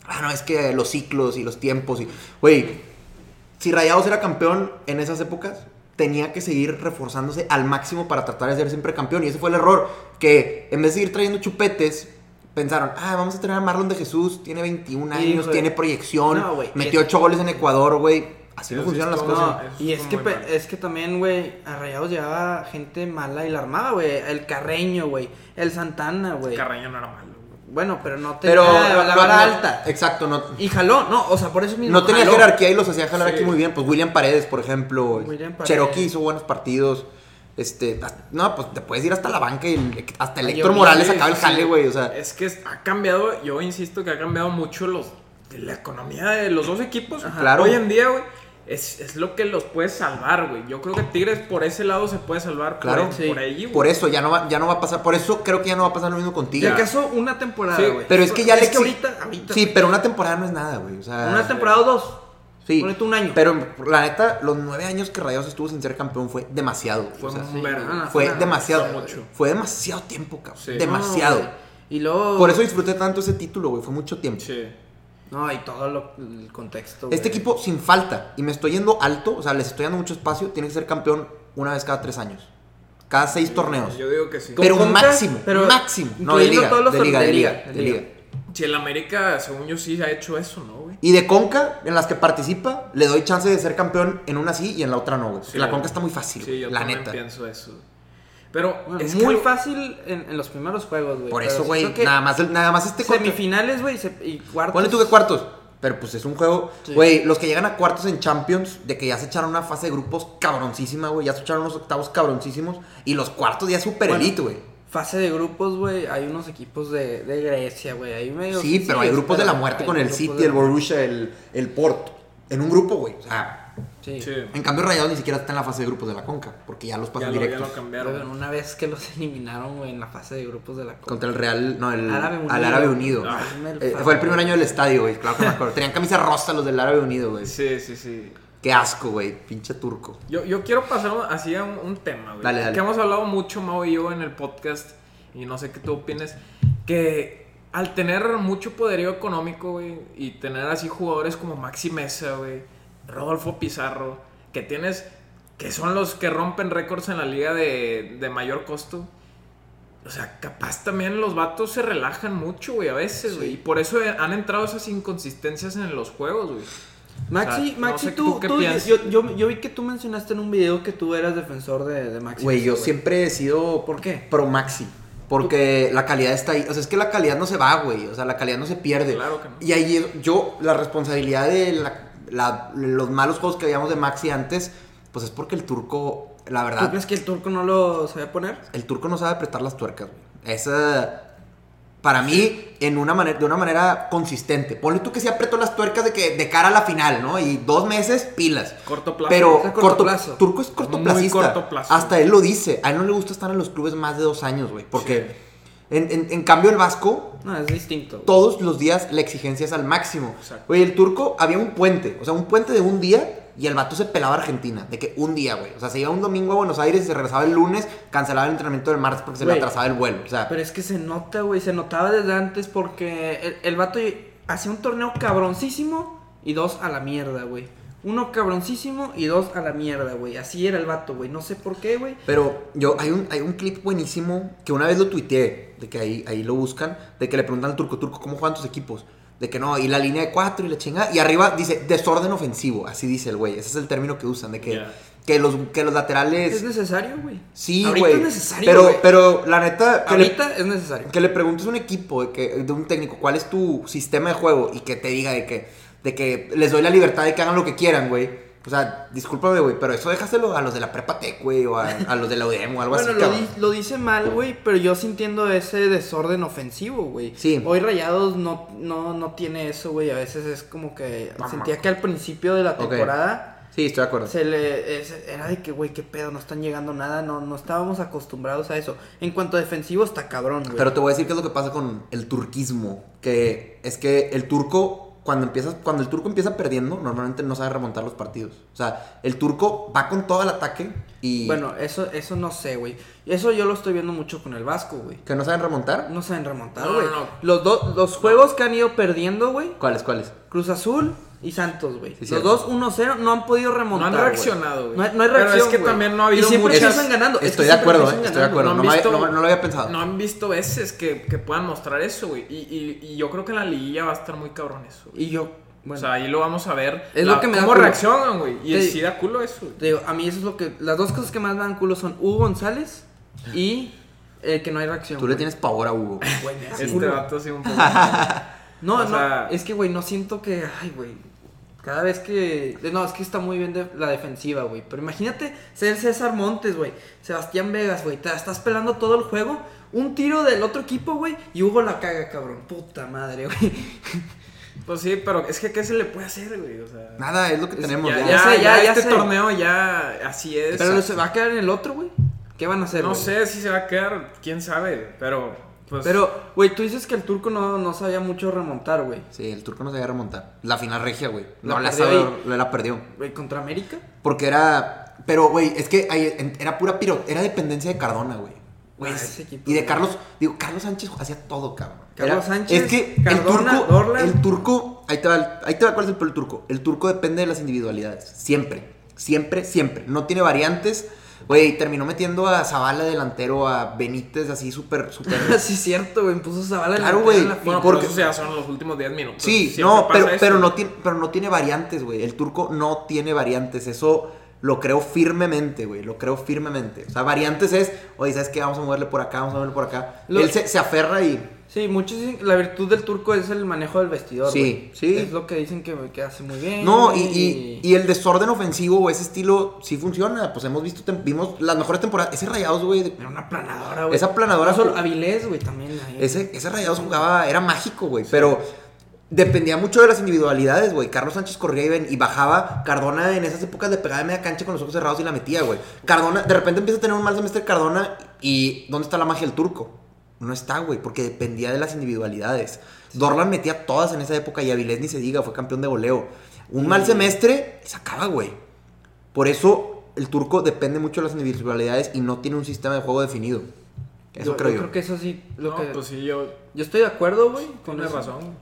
ah, no, es que los ciclos y los tiempos y, güey, si Rayados era campeón en esas épocas, tenía que seguir reforzándose al máximo para tratar de ser siempre campeón. Y ese fue el error, que en vez de seguir trayendo chupetes, pensaron, ah, vamos a traer a Marlon de Jesús, tiene 21 años, tiene proyección, No, metió es- 8 goles en Ecuador, güey. Así no funcionan las cosas. no, Y es que, es que también, güey, a Rayados llevaba gente mala y la armaba, güey. El Carreño, güey. El Santana, güey. Carreño no era malo. güey. Bueno, pero no tenía Pero la no- vara no- alta. Exacto, no, Y jaló, no, o sea, por eso mismo. no tenía jaló. jerarquía y los hacía jalar Sí. aquí muy bien. Pues William Paredes, por ejemplo. William Paredes. Cherokee hizo buenos partidos. Este, no, pues te puedes ir hasta la banca y el- hasta el Héctor Morales acaba el jale, sí. güey. O sea, Es que ha cambiado, yo insisto que ha cambiado mucho los la economía de los dos equipos. Ajá. Claro. Hoy en día, güey, es, es lo que los puede salvar, güey. Yo creo que Tigres por ese lado se puede salvar Claro. por, Sí. por ahí, güey. por eso ya no, va, ya no va a pasar. Por eso creo que ya no va a pasar lo mismo Si contigo. acaso una temporada, Sí, güey. Pero es que ya le Es que exi- ahorita, ahorita. Sí, pero una temporada no es nada, güey. O sea, Una temporada o dos. Sí. Ponete un año. Pero la neta, los nueve años que Rayados estuvo sin ser campeón fue demasiado. Fue O sea, ah, fue demasiado. fue mucho. Fue demasiado tiempo, cabrón. Sí. Demasiado. No, y luego. Por eso disfruté tanto ese título, güey. Fue mucho tiempo. Sí. No, y todo lo, el contexto. güey. Este equipo, sin falta, y me estoy yendo alto, o sea, les estoy dando mucho espacio, tiene que ser campeón una vez cada tres años. Cada seis torneos. Yo digo que sí. Pero Conca, máximo, pero máximo. No, de incluyendo liga, todos los de liga, de liga, de de liga. liga. Si el América, según yo, sí ha hecho eso, ¿no, güey? Y de Conca, en las que participa, le doy chance de ser campeón en una sí y en la otra no, güey. Sí. la Conca está muy fácil, Sí, yo la también neta. pienso eso. Pero Bueno, es muy que- fácil en, en los primeros juegos, güey. Por eso, güey, nada más, nada más este Semifinales, güey, y cuartos. Ponle tú que cuartos. Pero pues es un juego. Sí. Güey, los que llegan a cuartos en Champions, de que ya se echaron una fase de grupos cabroncísima, güey. Ya se echaron unos octavos cabroncísimos. Y los cuartos ya super Bueno, elite, güey. Fase de grupos, güey. Hay unos equipos de, de Grecia, güey. Ahí medio. Sí, pero hay grupos de la muerte con el City, el Borussia, el, el Porto. En un grupo, güey. O sea, Sí. Sí. en cambio Rayados ni siquiera está en la fase de grupos de la Conca. Porque ya los Ya pasan lo, ya directos. lo Pero cambiaron. una vez que los eliminaron, güey, en la fase de grupos de la Copa. Contra el Real, no, el Árabe Unido. al Árabe Unido. Ah, Eh, fue el primer año del estadio, güey. Claro que me acuerdo. Tenían camisa rosa los del Árabe Unido, güey. Sí, sí, sí. Qué asco, güey. Pinche turco. Yo, yo quiero pasar así a un, un tema, güey. Dale, dale. Que hemos hablado mucho, Mau y yo, en el podcast. Y no sé qué tú opines. Que al tener mucho poderío económico, güey. Y tener así jugadores como Maxi Mesa, güey. Rodolfo Pizarro. Que tienes. Que son los que rompen récords en la liga de, de mayor costo. O sea, capaz también los vatos se relajan mucho, güey, a veces, güey. Y por eso han entrado esas inconsistencias en los juegos, güey. Maxi, O sea, no Maxi, sé tú, tú qué tú- piensas. yo, yo, yo vi que tú mencionaste en un video que tú eras defensor de, de Maxi. Güey, yo siempre he sido ¿Por qué? pro Maxi. Porque la calidad está ahí. O sea, es que la calidad no se va, güey. O sea, la calidad no se pierde. Claro que no. Y ahí yo, la responsabilidad de la- la- los malos juegos que veíamos de Maxi antes, pues es porque el turco, la ¿Tú verdad, crees que el turco no lo sabía poner? el turco no sabe apretar las tuercas, güey. Esa. Para mí, en una manera, de una manera consistente. Ponle tú que sí apretó las tuercas de que de cara a la final, ¿no? Y dos meses, pilas. Corto plazo. Pero corto corto, plazo. Turco es Muy corto plazo. Hasta él lo dice. A él no le gusta estar en los clubes más de dos años, güey. Porque en, en- en cambio el Vasco, No, es distinto. todos los días la exigencia es al máximo. Exacto. Güey, el turco había un puente. O sea, un puente de un día y el vato se pelaba a Argentina. De que un día, güey. O sea, se iba un domingo a Buenos Aires y se regresaba el lunes, cancelaba el entrenamiento del martes porque se le atrasaba el vuelo. O sea, Pero es que se nota, güey. Se notaba desde antes porque el, el vato hacía un torneo cabroncísimo y dos a la mierda, güey. Uno cabroncísimo y dos a la mierda, güey. Así era el vato, güey. No sé por qué, güey. Pero yo, hay un, hay un clip buenísimo que una vez lo tuiteé, de que ahí, ahí lo buscan, de que le preguntan al turco, turco, ¿cómo juegan tus equipos? De que no, y la línea de cuatro y la chingada. Y arriba dice desorden ofensivo, así dice el güey. Ese es el término que usan, de que, que, los, que los laterales. Es necesario, güey. sí, güey. es necesario, Pero, pero la neta, que le, Ahorita es necesario. que le preguntes a un equipo, de, que, de un técnico, cuál es tu sistema de juego y que te diga de que, de que les doy la libertad de que hagan lo que quieran, güey. O sea, discúlpame, güey, pero eso déjaselo a los de la prepa tech, güey, o a, a los de la UDEM o algo Bueno, así, lo, di- lo dice mal, güey, pero yo sintiendo ese desorden ofensivo, güey. Sí. Hoy Rayados no, no, no tiene eso, güey. A veces es como que sentía que al principio de la temporada Sí, estoy de acuerdo. se le es- era de que, güey, qué pedo, no están llegando nada, no, no estábamos acostumbrados a eso. En cuanto a defensivo, está cabrón, güey. Pero te voy a decir qué es lo que pasa con el turquismo. Que es que el turco, cuando empiezas, cuando el turco empieza perdiendo, normalmente no sabe remontar los partidos. O sea, el turco va con todo el ataque y. Bueno, eso, eso no sé, güey. Eso yo lo estoy viendo mucho con el Vasco, güey. ¿Que no saben remontar? No saben remontar, No, güey. no, no. Los, dos los juegos que han ido perdiendo, güey, ¿Cuáles, cuáles? Los Azul y Santos, güey. Sí, Los cierto. dos 1-0 no han podido No remontar. han güey. reaccionado, güey. No, hay- no hay Pero reacción. es que güey. también no ha habido Y siempre muchas- empiezan ganando. es que Estoy de acuerdo, eh, estoy de acuerdo. han No, me había- visto- no- no lo había pensado. No han visto veces que, que puedan mostrar eso, güey. Y, y, y yo creo que en la liguilla va a estar muy cabrón eso. güey. Y yo, bueno, o sea, ahí lo vamos a ver. Es lo que me da ¿Cómo culo. reaccionan, güey? Y Te- sí da culo eso, te digo, a mí eso es lo que. Las dos cosas que más me dan culo son Hugo González y eh, que no hay reacción. Tú le güey. tienes pavor a Hugo. Este vato sí un poco. No, O no, sea- es que, güey, no siento que. Ay, güey. Cada vez que. No, es que está muy bien de- la defensiva, güey. Pero imagínate ser César Montes, güey. Sebastián Vegas, güey. Te estás pelando todo el juego. Un tiro del otro equipo, güey. Y Hugo la caga, cabrón. Puta madre, güey. Pues sí, pero es que ¿qué se le puede hacer, güey? O sea. Nada, es lo que tenemos. ya, ya. ya, Ya sé, ya ya, ya este sé. torneo ya así es. Pero se va a quedar en el otro, güey. ¿Qué van a hacer? no güey? sé si se va a quedar, quién sabe, pero pues Pero, güey, tú dices que el turco no, no sabía mucho remontar, güey. Sí, el turco no sabía remontar. La final regia, güey. La No la perdió sabe, ahí. la perdió. Güey, contra América. Porque era. Pero, güey, es que ahí en- era pura piro. Era dependencia de Cardona, güey. Güey, es- ese equipo, y de. Carlos. Digo, Carlos Sánchez hacía todo, cabrón. Carlos Sánchez, Es que Cardona, el turco. Dorlan. El turco. Ahí te, va, el- ahí te va cuál es el peor del turco. El turco depende de las individualidades. Siempre. Siempre, siempre. No tiene variantes. Güey, terminó metiendo a Zavala delantero, a Benítez así súper, súper. sí, cierto, güey. Puso Zavala en la- Claro, güey. bueno, porque porque- eso ya son los últimos 10 minutos. Sí, Siempre no, pero, eso. pero, no tiene, pero no tiene variantes, güey. El turco no tiene variantes. Eso lo creo firmemente, güey. Lo creo firmemente. O sea, variantes es, oye, ¿sabes qué? Vamos a moverle por acá, vamos a moverle por acá. Lo- Él se, se aferra y. Sí, muchos dicen que la virtud del turco es el manejo del vestidor. Sí, güey. sí. Es lo que dicen que, que hace muy bien. No, y, y, y el desorden ofensivo o ese estilo sí funciona. Pues hemos visto, vimos las mejores temporadas. Ese rayados, güey. Era una planadora, güey. Esa planadora No Avilés, güey, también. ahí. Ese, ese Rayados jugaba, era mágico, güey. Pero dependía mucho de las individualidades, güey. Carlos Sánchez corría y, ven- y bajaba. Cardona en esas épocas le pegaba de media cancha con los ojos cerrados y la metía, güey. Cardona, de repente empieza a tener un mal semestre Cardona. ¿Y dónde está la magia del turco? No está, güey, porque dependía de las individualidades. Dorlan metía todas en esa época y Avilés ni se diga, fue campeón de goleo. Un mal semestre, sacaba, güey. Por eso el turco depende mucho de las individualidades y no tiene un sistema de juego definido. Eso yo, creo yo. creo que eso sí. Lo No, que... pues sí, yo. Yo estoy de acuerdo, güey. con Tienes eso. razón.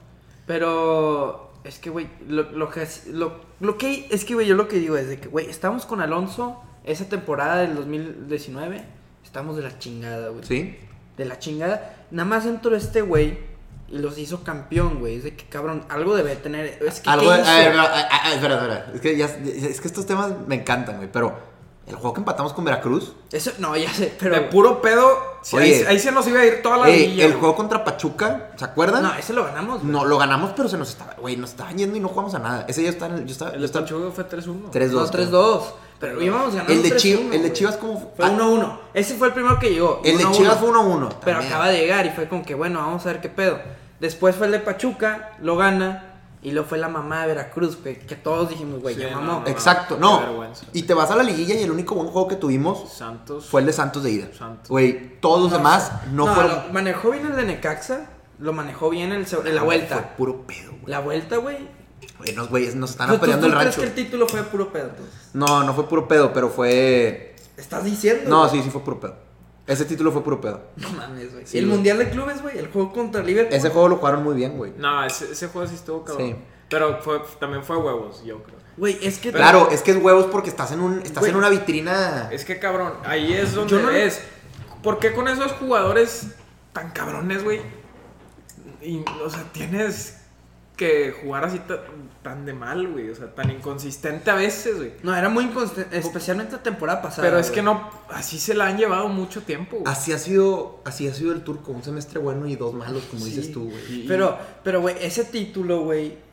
Pero es que, güey, lo, lo que, es- lo, lo que es que, güey, yo lo que digo es de que, güey, estamos con Alonso esa temporada del 2019. Estamos de la chingada, güey. ¿Sí? De la chingada. Nada más entró este güey y los hizo campeón, güey. Es de que, cabrón, algo debe tener. Es que, Algo ¿qué de- hizo? a ver, a- a- a- espera, espera. Es que, ya, es que estos temas me encantan, güey. Pero el juego que empatamos con Veracruz. Eso, no, ya sé, pero. de puro pedo, sí, ahí, Oye. ahí se nos iba a ir toda la eh, liguilla, el güey. juego contra Pachuca, ¿se acuerdan? No, ese lo ganamos, güey. No, lo ganamos, pero se nos estaba, güey, nos estaban yendo y no jugamos a nada. Ese ya está en el, yo estaba, El yo de estaba Pachuca fue 3-1. 3-2. No, 3-2. Pero íbamos ganando. El de, 3-1, Chivas, el de. Chivas como Fue 1-1. Ese fue el primero que llegó. El de 1-1. Chivas fue 1-1. Pero acaba de llegar y fue como que, bueno, vamos a ver qué pedo. Después fue el de Pachuca, lo gana. Y luego fue la mamá de Veracruz, que, que todos dijimos, güey, Sí, ya no, mamó. no. Exacto, no. Y te vas a la liguilla y el único buen juego que tuvimos Santos. fue el de Santos de ida. Santos. Güey, todos los demás no, fueron. lo manejó bien el de Necaxa. Lo manejó bien el, la Fue vuelta. puro pedo, güey. La vuelta, güey. Güey, nos, güey, nos están ¿Tú, tú- peleando tú el crees rancho. que el título fue puro pedo? entonces? No, no fue puro pedo, pero fue. ¿Estás diciendo? No, güey? sí, sí fue puro pedo. Ese título fue puro pedo. No mames, güey. Sí, el güey. Mundial de Clubes, güey. El juego contra Liverpool. Ese juego lo jugaron muy bien, güey. No, ese, ese juego sí estuvo cabrón. Sí. Pero fue, también fue huevos, yo creo. Güey, es que. Claro, es que es huevos porque estás en un estás Güey. en una vitrina. Es que cabrón, ahí es donde Yo no- ves. ¿Por qué con esos jugadores tan cabrones, güey? Y, o sea, tienes que jugar así tan de mal, güey. O sea, tan inconsistente a veces, güey. No, era muy inconsistente. Especialmente la temporada pasada. Pero es güey. que no, así se la han llevado mucho tiempo, güey. Así ha sido, así ha sido el turco, un semestre bueno y dos malos, como Sí. dices tú, güey. Pero, pero, güey, ese título, güey.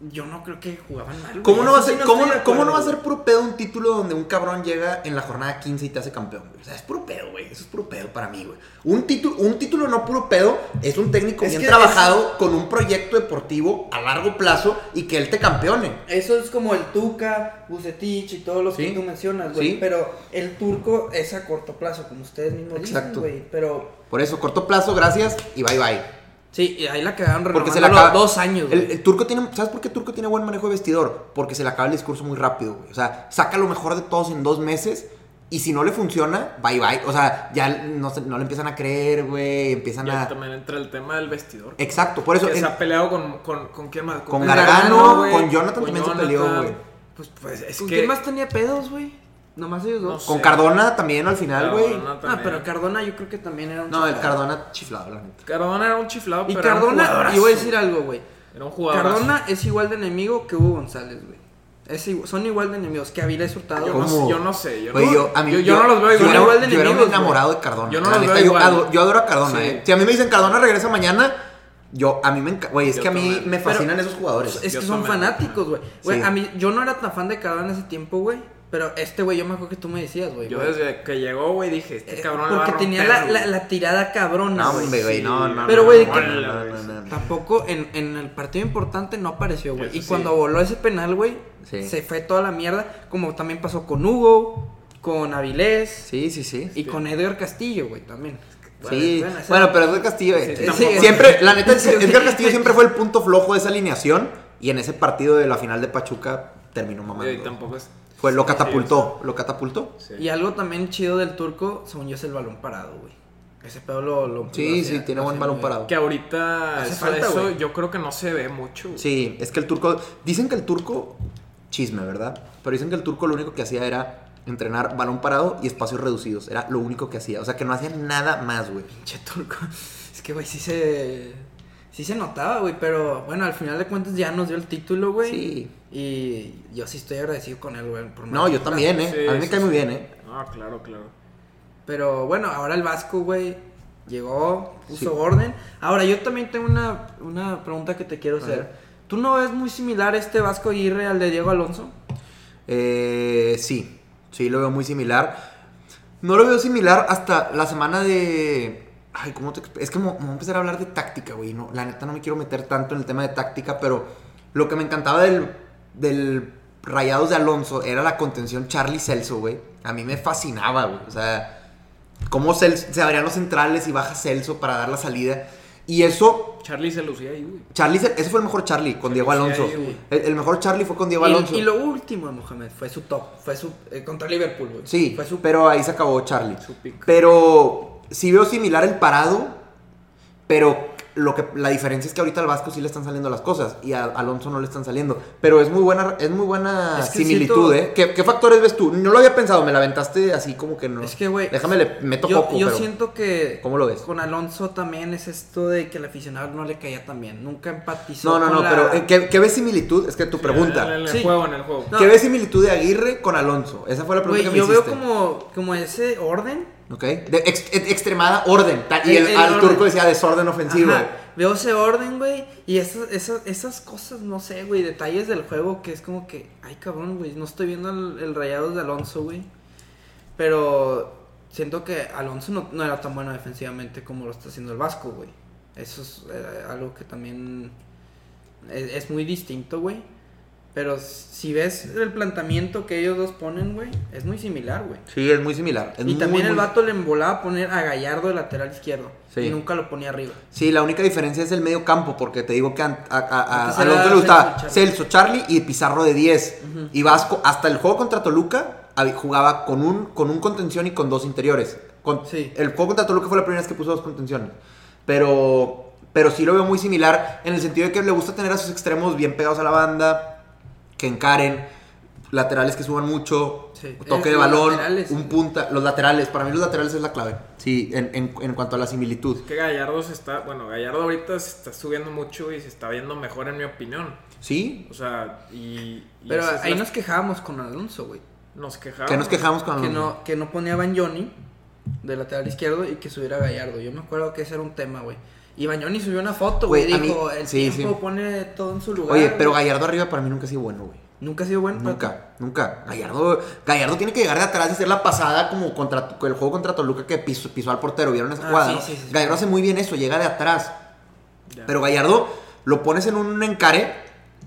Yo no creo que jugaban mal. ¿Cómo no, va a sí ser, cómo, estoy de cómo no va a ser puro pedo un título donde un cabrón llega en la jornada 15 y te hace campeón? güey? O sea, es puro pedo, güey. Eso es puro pedo para mí, güey. Un título, un título no puro pedo es un técnico Es bien trabajado con un proyecto deportivo a largo plazo y que él te campeone. Eso es como el Tuca, Bucetich y todos los Sí. que tú mencionas, güey. Sí. Pero el turco es a corto plazo, como ustedes mismos Exacto. dicen, güey. Pero Por eso, corto plazo, gracias y bye bye. Sí, y ahí la quedaron Porque se le acaba. dos años, el, güey. el turco tiene. ¿Sabes por qué turco tiene buen manejo de vestidor? Porque se le acaba el discurso muy rápido, güey. O sea, saca lo mejor de todos en dos meses. Y si no le funciona, bye bye. O sea, ya no, no le empiezan a creer, güey. Empiezan Y a. también entra el tema del vestidor. Exacto, por eso. Que en- se ha peleado con, con, con quién más. Con Gargano, Gargano, con Jonathan también se peleó, Jonathan. güey. Pues, pues es ¿Con que. quién más tenía pedos, güey? Nomás ellos No dos. sé. Con Cardona también al final, güey. Cardona Ah, pero Cardona yo creo que también era un No, el. Cardona chiflado, la neta. Cardona era un chiflado, Y pero Cardona, y voy a decir algo, güey. Era un jugador. Cardona es igual de enemigo que Hugo González, güey. Es son igual de enemigos que Avilés Hurtado. Yo no, sé, yo no sé. Yo, no, yo, a mí, yo, yo no los veo yo igual. era- igual de yo enemigos, enamorado de Cardona. Yo no los neta, veo yo igual. ado- yo adoro a Cardona, Sí. eh. Si a mí me dicen Cardona regresa mañana, yo, a mí me encanta. Güey, es Yo que a mí también. me Pero- fascinan esos jugadores. Es que Yo son fanáticos, güey. Güey, Sí. a mí, yo no era tan fan de Cardona en ese tiempo, güey. Pero este, güey, yo me acuerdo que tú me decías, güey. Yo desde que llegó, güey, dije, este Eh, cabrón le va a Porque tenía la, la, tirada cabrona, No, güey. hombre, güey, sí. no, no. Pero, güey, no. Tampoco en, en el partido importante no apareció, güey. Y sí. cuando voló ese penal, güey, Sí. se fue toda la mierda. Como también pasó con Hugo, con Avilés Sí, sí, sí. y con Edgar Castillo, güey, también. Sí, Bueno, esa- bueno, pero Edgar Castillo, eh, Sí, eh, sí, siempre, la neta, sí, Edgar sí. Castillo siempre fue el punto flojo de esa alineación y en ese partido de la final de Pachuca terminó Y mamando. tampoco es. Fue, lo sí, catapultó, lo catapultó. Sí. Y algo también chido del turco, según yo, es el balón parado, güey. Ese pedo lo. lo Sí, lo sí, tiene buen balón parado. Que ahorita Hace eso, falta, eso güey. yo creo que no se ve mucho. güey. Sí, es que el turco, dicen que el turco, chisme, ¿verdad? Pero dicen que el turco lo único que hacía era entrenar balón parado y espacios reducidos. Era lo único que hacía. O sea, que no hacía nada más, güey. Pinche turco. Es que, güey, sí se. Sí se notaba, güey. Pero bueno, al final de cuentas ya nos dio el título, güey. Sí. Y yo sí estoy agradecido con él, güey. por No, yo también, ¿eh? Sí, A mí me sí, cae muy bien, ¿eh? Ah, claro, claro. Pero bueno, ahora el Vasco, güey, llegó, puso Sí. orden. Ahora, yo también tengo una, una pregunta que te quiero hacer. ¿Tú no ves muy similar este Vasco Aguirre al de Diego Alonso? Eh, sí, sí, lo veo muy similar. No lo veo similar hasta la semana de... Ay, ¿cómo te Es que me voy a empezar a hablar de táctica, güey. No, la neta no me quiero meter tanto en el tema de táctica, pero lo que me encantaba del, del Rayados de Alonso era la contención Charlie Celso, güey. A mí me fascinaba, güey. O sea, cómo Celso- se abrían los centrales y baja Celso para dar la salida. Y eso Charlie se lucía ahí, güey. Charlie, se- ese fue el mejor Charlie con Se Diego Alonso. ahí, el, el mejor Charlie fue con Diego Y, Alonso. y lo último de Mohamed fue su top, fue su eh, contra Liverpool, güey. Sí, fue su pero ahí se acabó Charlie. Su pick. Pero sí veo similar el parado, pero lo que la diferencia es que ahorita al Vasco sí le están saliendo las cosas y a Alonso no le están saliendo. Pero es muy buena, es muy buena Es que similitud, siento- ¿eh? ¿Qué, qué factores ves tú? No lo había pensado, me la aventaste así como que no. Es que, güey, Déjame le meto yo, poco, yo pero siento que ¿cómo lo ves? con Alonso también es esto de que el aficionado no le caía tan bien. Nunca empatizó. No, no, con no, la- pero eh, ¿qué, qué ves similitud? Es que tu pregunta. En el, en el Sí. juego, en el juego. No. ¿Qué ves similitud de Aguirre con Alonso? Esa fue la pregunta Güey, que me yo veo hiciste. como, como ese orden. ¿Ok? De ex- ex- extremada orden. Y El- el, el al orden. turco decía desorden ofensivo. Ajá, veo ese orden, güey. Y esas, esas, esas cosas, no sé, güey, detalles del juego que es como que, ay, cabrón, güey, no estoy viendo el, el Rayados de Alonso, güey. Pero siento que Alonso no, no era tan bueno defensivamente como lo está haciendo el Vasco, güey. Eso es eh, algo que también es, es muy distinto, güey. Pero si ves el planteamiento que ellos dos ponen, güey, es muy similar, güey. Sí, es muy similar. Es Y muy, también el vato le embolaba poner a Gallardo de lateral izquierdo. Sí. Y nunca lo ponía arriba. Sí, la única diferencia es el medio campo, porque te digo que a, a- a- a Alonso le gustaba Celso, Charlie y Pizarro de 10. Ujú. Y Vasco, hasta el juego contra Toluca, jugaba con un, con un contención y con dos interiores. Con, Sí. El juego contra Toluca fue la primera vez que puso dos contenciones. Pero, pero sí lo veo muy similar en el sentido de que le gusta tener a sus extremos bien pegados a la banda, que encaren, laterales que suban mucho, Sí. toque de balón, un sí. punta. Los laterales, para mí los laterales es la clave. Sí, en, en- en cuanto a la similitud. Que Gallardo se está, bueno, Gallardo ahorita se está subiendo mucho y se está viendo mejor en mi opinión. Sí, O sea, y... y Pero ahí la- nos quejábamos con Alonso, güey. nos quejamos. que nos quejamos con Que Alonso. no, que no ponía a Johnny de lateral izquierdo y que subiera Gallardo. Yo me acuerdo que ese era un tema, güey. Y Bañoni subió una foto, Güey, mí- Dijo, el sí, tiempo sí. pone todo en su lugar. Oye, pero. Gallardo arriba para mí nunca ha sido bueno, güey. Nunca ha sido bueno. Nunca, nunca. Gallardo, Gallardo tiene que llegar de atrás y hacer la pasada como contra el juego contra Toluca que pisó, pisó al portero. ¿Vieron esa Ah, jugada? sí, no? Gallardo hace muy bien eso, llega de atrás. Ya. Pero Gallardo lo pones en un encare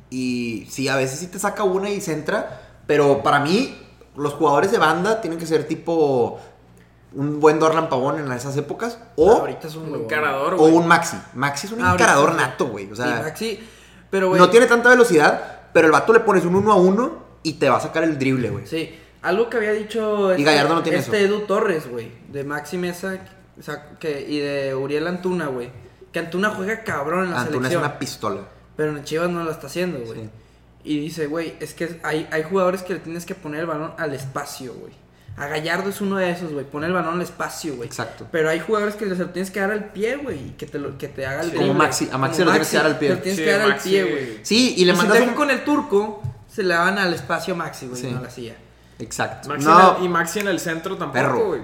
y sí, a veces sí te saca una y se entra. Pero para mí, los jugadores de banda tienen que ser tipo un buen Dorlan Pavón en esas épocas. O, Ahorita es un, encarador, o un Maxi. Maxi es un Ah, ahorita encarador nato, güey. O sea, Sí, Maxi. Pero, güey. no tiene tanta velocidad, pero el vato le pones un uno a uno y te va a sacar el drible, güey. Sí, algo que había dicho Y Gallardo no tiene este eso. Edu Torres, güey, de Maxi Mesa o sea, que, y de Uriel Antuna, güey. Que Antuna juega cabrón en la Antuna es selección. una pistola. Pero en Chivas no lo está haciendo, güey. Sí. Y dice, güey, es que hay, hay jugadores que le tienes que poner el balón al espacio, güey. A Gallardo es uno de esos, güey. Poner el balón al espacio, güey. Exacto. Pero hay jugadores que se lo tienes que dar al pie, güey. Y que te, lo, que te haga el Sí. Como Maxi, a Maxi Como le tienes que dar al pie. te lo tienes Sí, que dar al pie, güey. Sí, y le Y mandas si te un... con el turco, se le van al espacio a Maxi, güey. Sí. No a la silla. Exacto. Maxi no, en el- y Maxi en el centro tampoco, güey.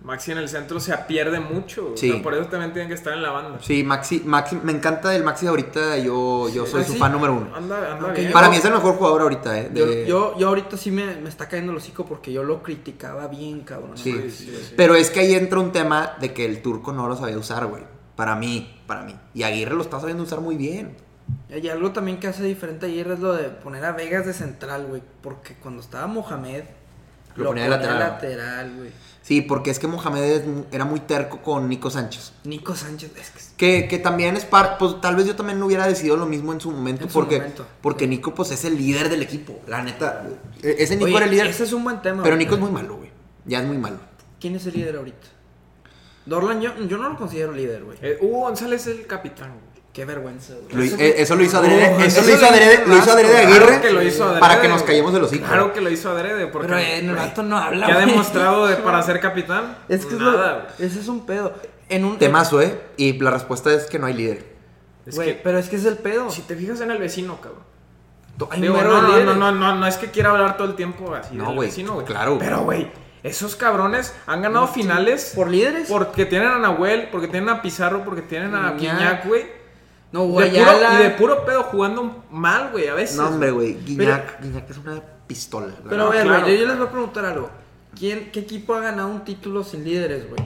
Maxi en el centro se pierde mucho. o Sí. sea, por eso también tienen que estar en la banda. Sí, Maxi, Maxi, me encanta el Maxi de ahorita, yo, yo soy su fan número uno. Anda, anda bien. yo- Para mí es el mejor jugador ahorita, eh. Yo, de- yo, yo ahorita sí me, me está cayendo el hocico porque yo lo criticaba bien, cabrón. Sí. ¿no? Sí, sí, sí. Pero es que ahí entra un tema de que el turco no lo sabía usar, güey. Para mí, para mí. Y Aguirre lo está sabiendo usar muy bien. Y algo también que hace diferente ayer es lo de poner a Vegas de central, güey. Porque cuando estaba Mohamed, Lo lo, ponía de lateral, güey. Sí, porque es que Mohamed era muy terco con Nico Sánchez. Nico Sánchez, es que Que, que también es parte, pues tal vez yo también no hubiera decidido lo mismo en su momento. En su porque momento, porque sí. Nico pues es el líder del equipo. La neta, e- ese Nico Oye, era el líder. Ese es un buen tema. Pero. Nico es muy malo, güey. Ya es muy malo. ¿Quién es el líder ahorita? Dorlan, yo, yo no lo considero líder, güey. Eh, Hugo González es el capitán, güey. Qué vergüenza, güey. Eso- eh, eso lo hizo adrede. Oh, eso eso lo hizo adrede, lo hizo adrede Aguirre. Claro que lo hizo adrede, Para que nos callemos de los hijos. Claro que lo hizo adrede. Porque, Pero el güey, vato no habla, ¿Qué ha demostrado de, para ser capitán? Es que es lo- Nada, güey. ese es un pedo. En un Temazo, ¿eh? Y la respuesta es que no hay líder. Es Güey, que pero es que es el pedo. si te fijas en el vecino, cabrón. Hay Digo, un no, no, no, no, no, no es que quiera hablar todo el tiempo así No, del güey, vecino, güey. claro. Pero, güey, esos cabrones han ganado finales ¿Por líderes? porque tienen a Nahuel, porque tienen a Pizarro, porque tienen a. Guiñac, güey. No, De puro- Y de puro pedo jugando mal, güey, a veces. No, hombre, güey. güey. Guiñac, Guiñac es una pistola. la Pero a verdad. ver, claro, güey, yo, yo claro. les voy a preguntar algo. ¿Quién, ¿Qué equipo ha ganado un título sin líderes, güey?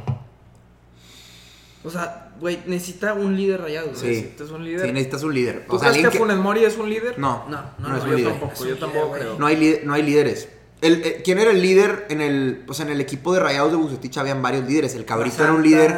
O sea, güey, necesita un líder rayado, güey. Sí. Necesitas un líder. Sí, necesitas un líder. ¿Tú O sea, crees que. Funes Mori es un líder? No, No, no, no, es no, un yo líder. tampoco, Es un yo tampoco güey. creo. No hay, no hay líderes. El, eh, ¿Quién era el líder en el, pues en el equipo de Rayados de Bucetich? Habían varios líderes. El Cabrito era un líder.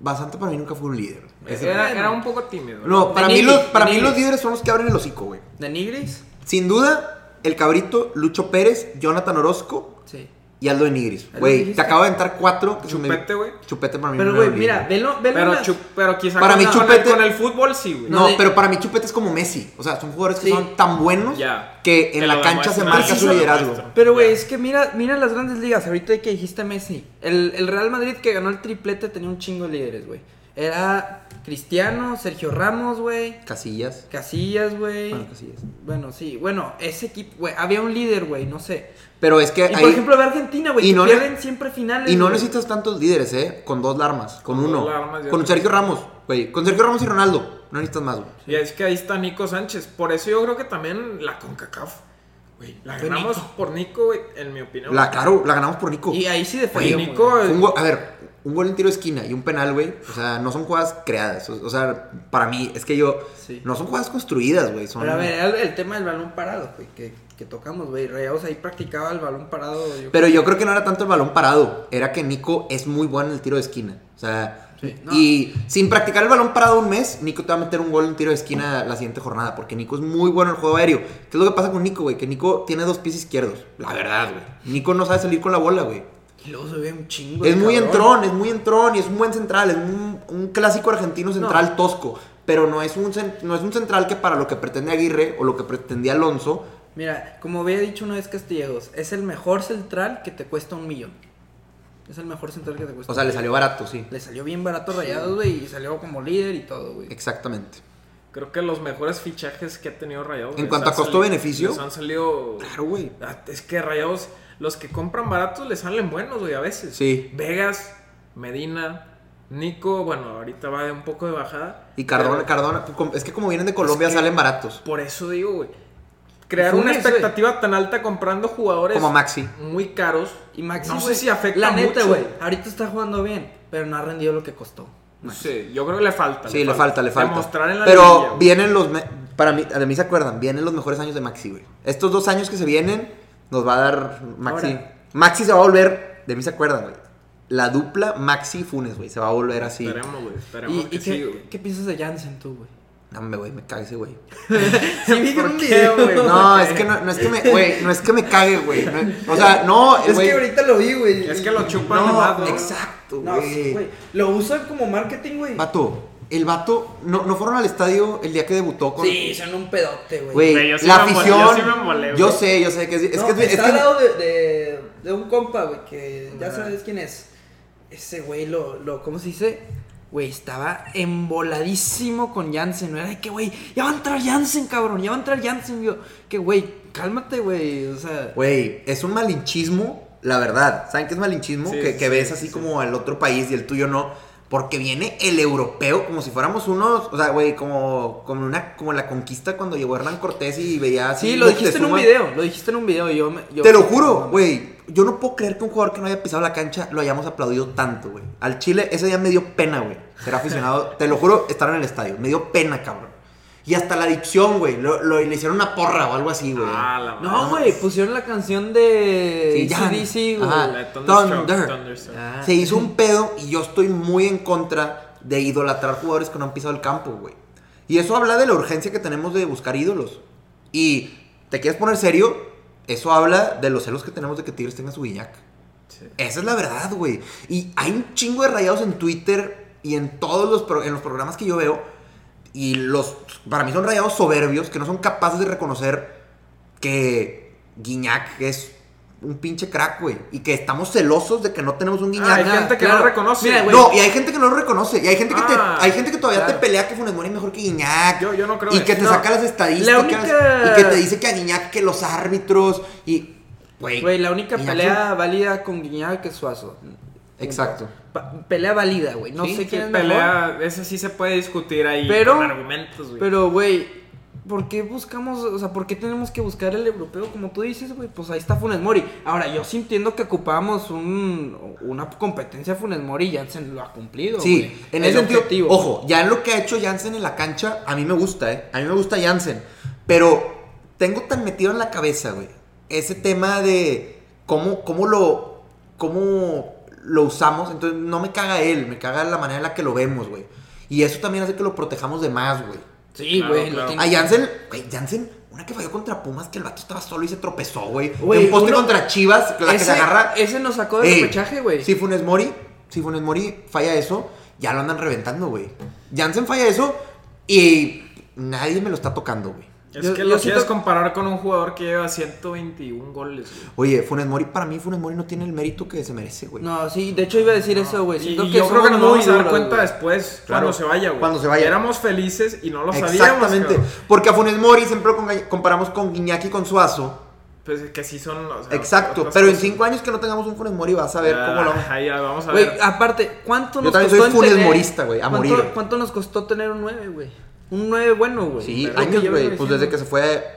Basanta para mí nunca fue un líder. Ese- Era, era un poco tímido. No, para, mí, los, para mí los líderes son los que abren el hocico, güey. ¿De Nigris? Sin duda, el Cabrito, Lucho Pérez, Jonathan Orozco Sí. y Aldo de Nigris. lo Güey, te acabo de aventar cuatro. Chupete, güey. Chupete para mí Pero, güey, mira, velo, velo. Pero, las- chu- pero quizá Para con, Chupete- el, con el fútbol sí, güey. No, de- pero para mí Chupete es como Messi. O sea, son jugadores que Sí. son tan buenos Ya. que en la cancha se marca sí, su liderazgo. Pero, güey, es que mira, mira las grandes ligas. Ahorita que dijiste Messi. El, el Real Madrid que ganó el triplete tenía un chingo de líderes, güey. Era Cristiano, Sergio Ramos, güey. Casillas. Casillas, güey. Bueno, Casillas. Bueno, sí. Bueno, ese equipo, güey. Había un líder, güey. No sé. Pero es que Y ahí- por ejemplo, ve Argentina, güey. y Que no pierden siempre finales. Y no necesitas tantos líderes, ¿eh? Con dos armas, con, Con uno. dos armas ya con Sergio Ramos, güey. Con Sergio Ramos y Ronaldo. No necesitas más, güey. Y es que ahí está Nico Sánchez. Por eso yo creo que también la CONCACAF, güey, la ganamos Nico. por Nico, güey, en mi opinión. La, claro, la ganamos por Nico. Y ahí sí de. Nico, a ver, un gol en tiro de esquina y un penal, güey. O sea, no son jugadas creadas. O, o sea, para mí, es que yo. Sí. No son jugadas construidas, güey. Son... Pero a ver, era el, el tema del balón parado, güey. Que, que tocamos, güey. Rayados ahí practicaba el balón parado. yo Pero yo creo que no era tanto el balón parado. Era que Nico es muy bueno en el tiro de esquina. O sea. Sí, no. Y sin practicar el balón parado un mes, Nico te va a meter un gol en tiro de esquina la siguiente jornada. Porque Nico es muy bueno en el juego aéreo. ¿Qué es lo que pasa con Nico, güey? Que Nico tiene dos pies izquierdos. La verdad, güey. Nico no sabe salir con la bola, güey. Y luego se ve un chingo. Es muy cabrón. entrón, es muy entrón y es un buen central, es un, un clásico argentino central tosco, pero no es, un, no es un central que para lo que pretende Aguirre o lo que pretendía Alonso, Mira, como había dicho una vez Castillejos, es el mejor central que te cuesta un millón. Es el mejor central que te cuesta o sea, le salió barato, sí, Le salió bien barato rayados, güey, y salió como líder y todo, güey. exactamente. Creo que los mejores fichajes que ha tenido Rayados. En cuanto a costo-beneficio. han salido. Claro, güey. Ah, Es que Rayados, los que compran baratos les salen buenos, güey, a veces. Sí. Vegas, Medina, Nico, bueno, ahorita va de un poco de bajada. Y Cardona, pero Cardona, es que como vienen de Colombia que- salen baratos. Por eso digo, güey. Crear una expectativa tan alta comprando jugadores Como Maxi. muy caros. Y Maxi, no sé si afecta La neta, güey. Ahorita está jugando bien, pero no ha rendido lo que costó. No sé, yo creo que le falta. Sí, le falta, le falta. Demostrar en la Pero liguilla, vienen los. me- Para mí, de mí se acuerdan, vienen los mejores años de Maxi, güey. Estos dos años que se vienen, nos va a dar Maxi. Ahora. Maxi se va a volver. De mí se acuerdan, güey. La dupla Maxi Funes, güey. Se va a volver así. Esperemos, güey. Esperemos ¿Y, que y sí, qué, güey. qué piensas de Jansen tú, güey? No, me, güey, me cague ese, güey. Sí, vi ¿Por un qué, video, güey? No, es que no, no es que me, güey, no es que me cague, güey. No- o sea, no, Es que ahorita lo vi, güey. Es que lo chupan No, ¿no? exacto, No, sí, güey. güey. Lo usan como marketing, güey. Vato, el vato, no, no fueron al estadio el día que debutó con. Sí, son un pedote, güey. Sí la afición. yo sí me molé, yo güey. sé, yo sé que es, es No, que es, es está que- al lado de, de, de un compa, güey, que ya sabes quién es. Ese güey lo, lo, ¿cómo se dice? Güey, estaba emboladísimo con Jansen. No era de que, güey, ya va a entrar Jansen, cabrón, ya va a entrar Jansen. Yo, que, güey, cálmate, güey. O sea, Güey, es un malinchismo, la verdad. ¿Saben qué es malinchismo? Sí, que sí, que ves sí, así sí. como al otro país y el tuyo no. Porque viene el europeo como si fuéramos unos, o sea, güey, como, como una, como la conquista cuando llegó Hernán Cortés y veía así. sí, lo dijiste en un video. Lo dijiste en un video. Yo, me- yo Te lo juro, güey. Yo no puedo creer que un jugador que no haya pisado la cancha lo hayamos aplaudido tanto, güey. Al Chile ese día me dio pena, güey. Ser aficionado, te lo juro, estar en el estadio. Me dio pena, cabrón. Y hasta la adicción, güey. Lo, lo- le hicieron una porra o algo así, güey. Ah, la No, güey, pusieron la canción de Sí, ya. Güey. Thunder. Ah. Se hizo un pedo y yo estoy muy en contra de idolatrar jugadores que no han pisado el campo, güey. Y eso habla de la urgencia que tenemos de buscar ídolos. Y te quieres poner serio, eso habla de los celos que tenemos de que Tigres tenga su Guiñac. Sí. Esa es la verdad, güey. Y hay un chingo de rayados en Twitter y en todos los, pro- en los programas que yo veo. Y los, para mí son rayados soberbios que no son capaces de reconocer que Guiñac es un pinche crack, güey. Y que estamos celosos de que no tenemos un Guiñac. Ah, hay gente que no reconoce. Mira, güey. No, y hay gente que no lo reconoce. Y hay gente que, Ah, te, hay gente que todavía claro. te pelea que Funes Mori es mejor que Guiñac. Yo- yo no creo Y que te No, saca las estadísticas. única- Y que te dice que a Guiñac que los árbitros. Y. Güey. La única pelea válida con Guiñac es Suazo. Exacto. Pelea válida, güey. No Sí, sé quién es mejor. pelea, ese sí se puede discutir ahí Pero- con argumentos, güey. Pero, güey, ¿por qué buscamos, o sea, por qué tenemos que buscar el europeo como tú dices, güey? Pues ahí está Funes Mori. Ahora, yo sí entiendo que ocupábamos un, una competencia Funes Mori y Jansen lo ha cumplido, Sí, en ese sentido, objetivo. ojo, ya en lo que ha hecho Jansen en la cancha, a mí me gusta, ¿eh? A mí me gusta Jansen. Pero tengo tan metido en la cabeza, güey, ese tema de cómo, cómo lo, cómo lo usamos. Entonces, no me caga él, me caga la manera en la que lo vemos, güey. Y eso también hace que lo protejamos de más, güey. Sí, Claro, güey. claro. lo A Jansen, güey, Jansen, una que falló contra Pumas, que el vato estaba solo y se tropezó, güey. Güey, un poste uno- contra Chivas, la que ese, se agarra. ese nos sacó del repechaje, güey. Si Funes Mori, si Funes Mori falla eso, ya lo andan reventando, güey. Jansen falla eso y nadie me lo está tocando, güey. Es yo- que lo siento- quieres comparar con un jugador que lleva 121 goles, güey. Oye, Funes Mori, para mí Funes Mori no tiene el mérito que se merece, güey. No, sí, de hecho iba a decir eso, güey. Siento y que yo creo que nos vamos a dar cuenta güey. después, Claro, cuando se vaya, güey. cuando se vaya. Éramos felices y no lo sabíamos. Exactamente. Porque a Funes Mori siempre lo comparamos con Guiñaki y con Suazo. Pues que sí son. o sea, Exacto. Pero en cinco años que no tengamos un Funes Mori vas a ver Ah, cómo lo... Ahí vamos a Güey, ver. aparte, ¿cuánto Yo nos también costó soy en Funes tener- Morista, güey, a ¿cuánto- morir. ¿Cuánto nos costó tener un 9, güey? Un 9 bueno, güey. Sí, años, güey. Pues desde que se fue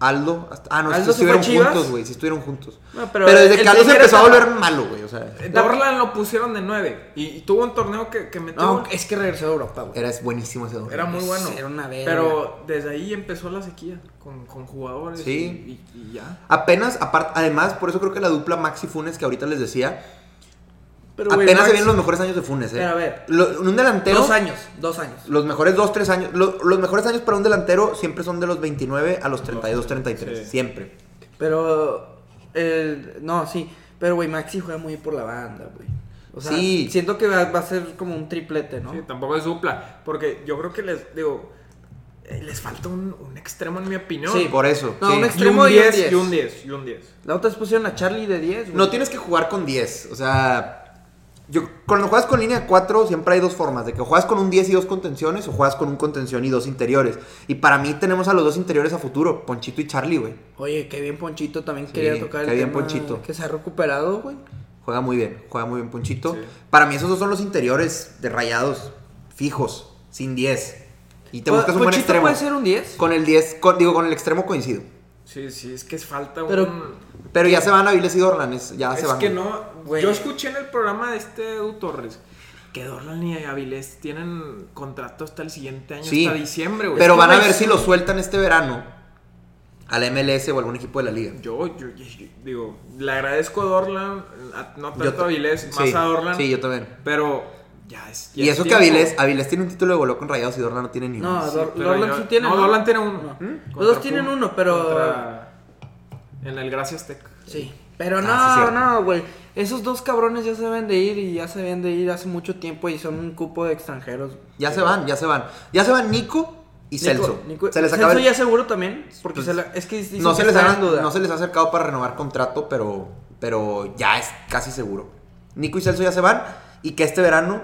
Aldo. Hasta... Ah, no, Aldo sí se fue a estuvieron Chivas. juntos, güey. Sí estuvieron juntos. No, pero, pero desde que Aldo se empezó a volver malo, güey. O sea, Dorlan lo pusieron de 9. Y, y tuvo un torneo que, que metió. No, es que regresó a Europa, güey. era buenísimo ese Era muy bueno. Era una verga. Pero desde ahí empezó la sequía con, con jugadores. Sí. Y, y- y ya. Apenas, aparte, además, por eso creo que la dupla Maxi Funes que ahorita les decía, Pero, apenas se vienen los mejores años de Funes, eh. Pero, a ver. Lo- un delantero. Dos años, dos años. Los mejores dos, tres años. lo- los mejores años para un delantero siempre son de los 29 a los 32, 33. Sí. Siempre. Pero, eh, no, sí. Pero, güey, Maxi juega muy por la banda, güey. O sea, Sí. siento que va, va a ser como un triplete, ¿no? Sí, tampoco es dupla. Porque yo creo que les digo. eh, Les falta un, un extremo en mi opinión. Sí, Por eso. No, sí. un extremo un y un 10, 10. y un 10, y un 10. La otra vez pusieron a Charlie de 10, güey. No tienes que jugar con 10. O sea, yo, cuando juegas con línea 4 siempre hay dos formas. De que juegas con un 10 y dos contenciones o juegas con un contención y dos interiores. Y para mí tenemos a los dos interiores a futuro. Ponchito y Charlie, güey. Oye, qué bien Ponchito también Sí, quería tocar el qué bien tema Ponchito. que se ha recuperado, güey. Juega muy bien, juega muy bien Ponchito. Sí. Para mí esos dos son los interiores de rayados fijos, sin 10. Y te Po- buscas un buen extremo. puede ser un 10. Con el 10, con- digo, con el extremo coincido. Sí, sí, es que es falta Pero- un... Pero ya se van Aviles y Dorlan, es- ya se Es van. que no, Güey. yo escuché en el programa de este Edu Torres que Dorlan y Avilés tienen contrato hasta el siguiente año, Sí, hasta diciembre, güey. Pero Es que, van a ver si lo sueltan este verano a la MLS o algún equipo de la liga. Yo, yo, yo- yo digo, le agradezco a Dorlan, a- no tanto a Avilés, más sí, a Dorlan, Sí, yo también. pero ya es. ya Y es eso que tiempo. Avilés, Avilés tiene un título de goleo con Rayados y Dorlan no tiene ni uno. No, Sí, Dor- pero Dorlan yo- sí tiene. No, Dorlan tiene uno. No. ¿Mm? Los dos tienen uno, pero. contra- En el Gracias Tech. Sí. Pero no, Ah, sí, cierto. no, güey. Esos dos cabrones ya se deben de ir y ya se deben de ir hace mucho tiempo y son un cupo de extranjeros. Ya se van, ya se van. Ya se van Nico y Nico- Celso. Nico- se les Celso acaba el- ya seguro también, porque Pues, se la- es que no, que se les está ha, no se les ha acercado para renovar contrato, pero, pero ya es casi seguro. Nico y Celso ya se van y que este verano,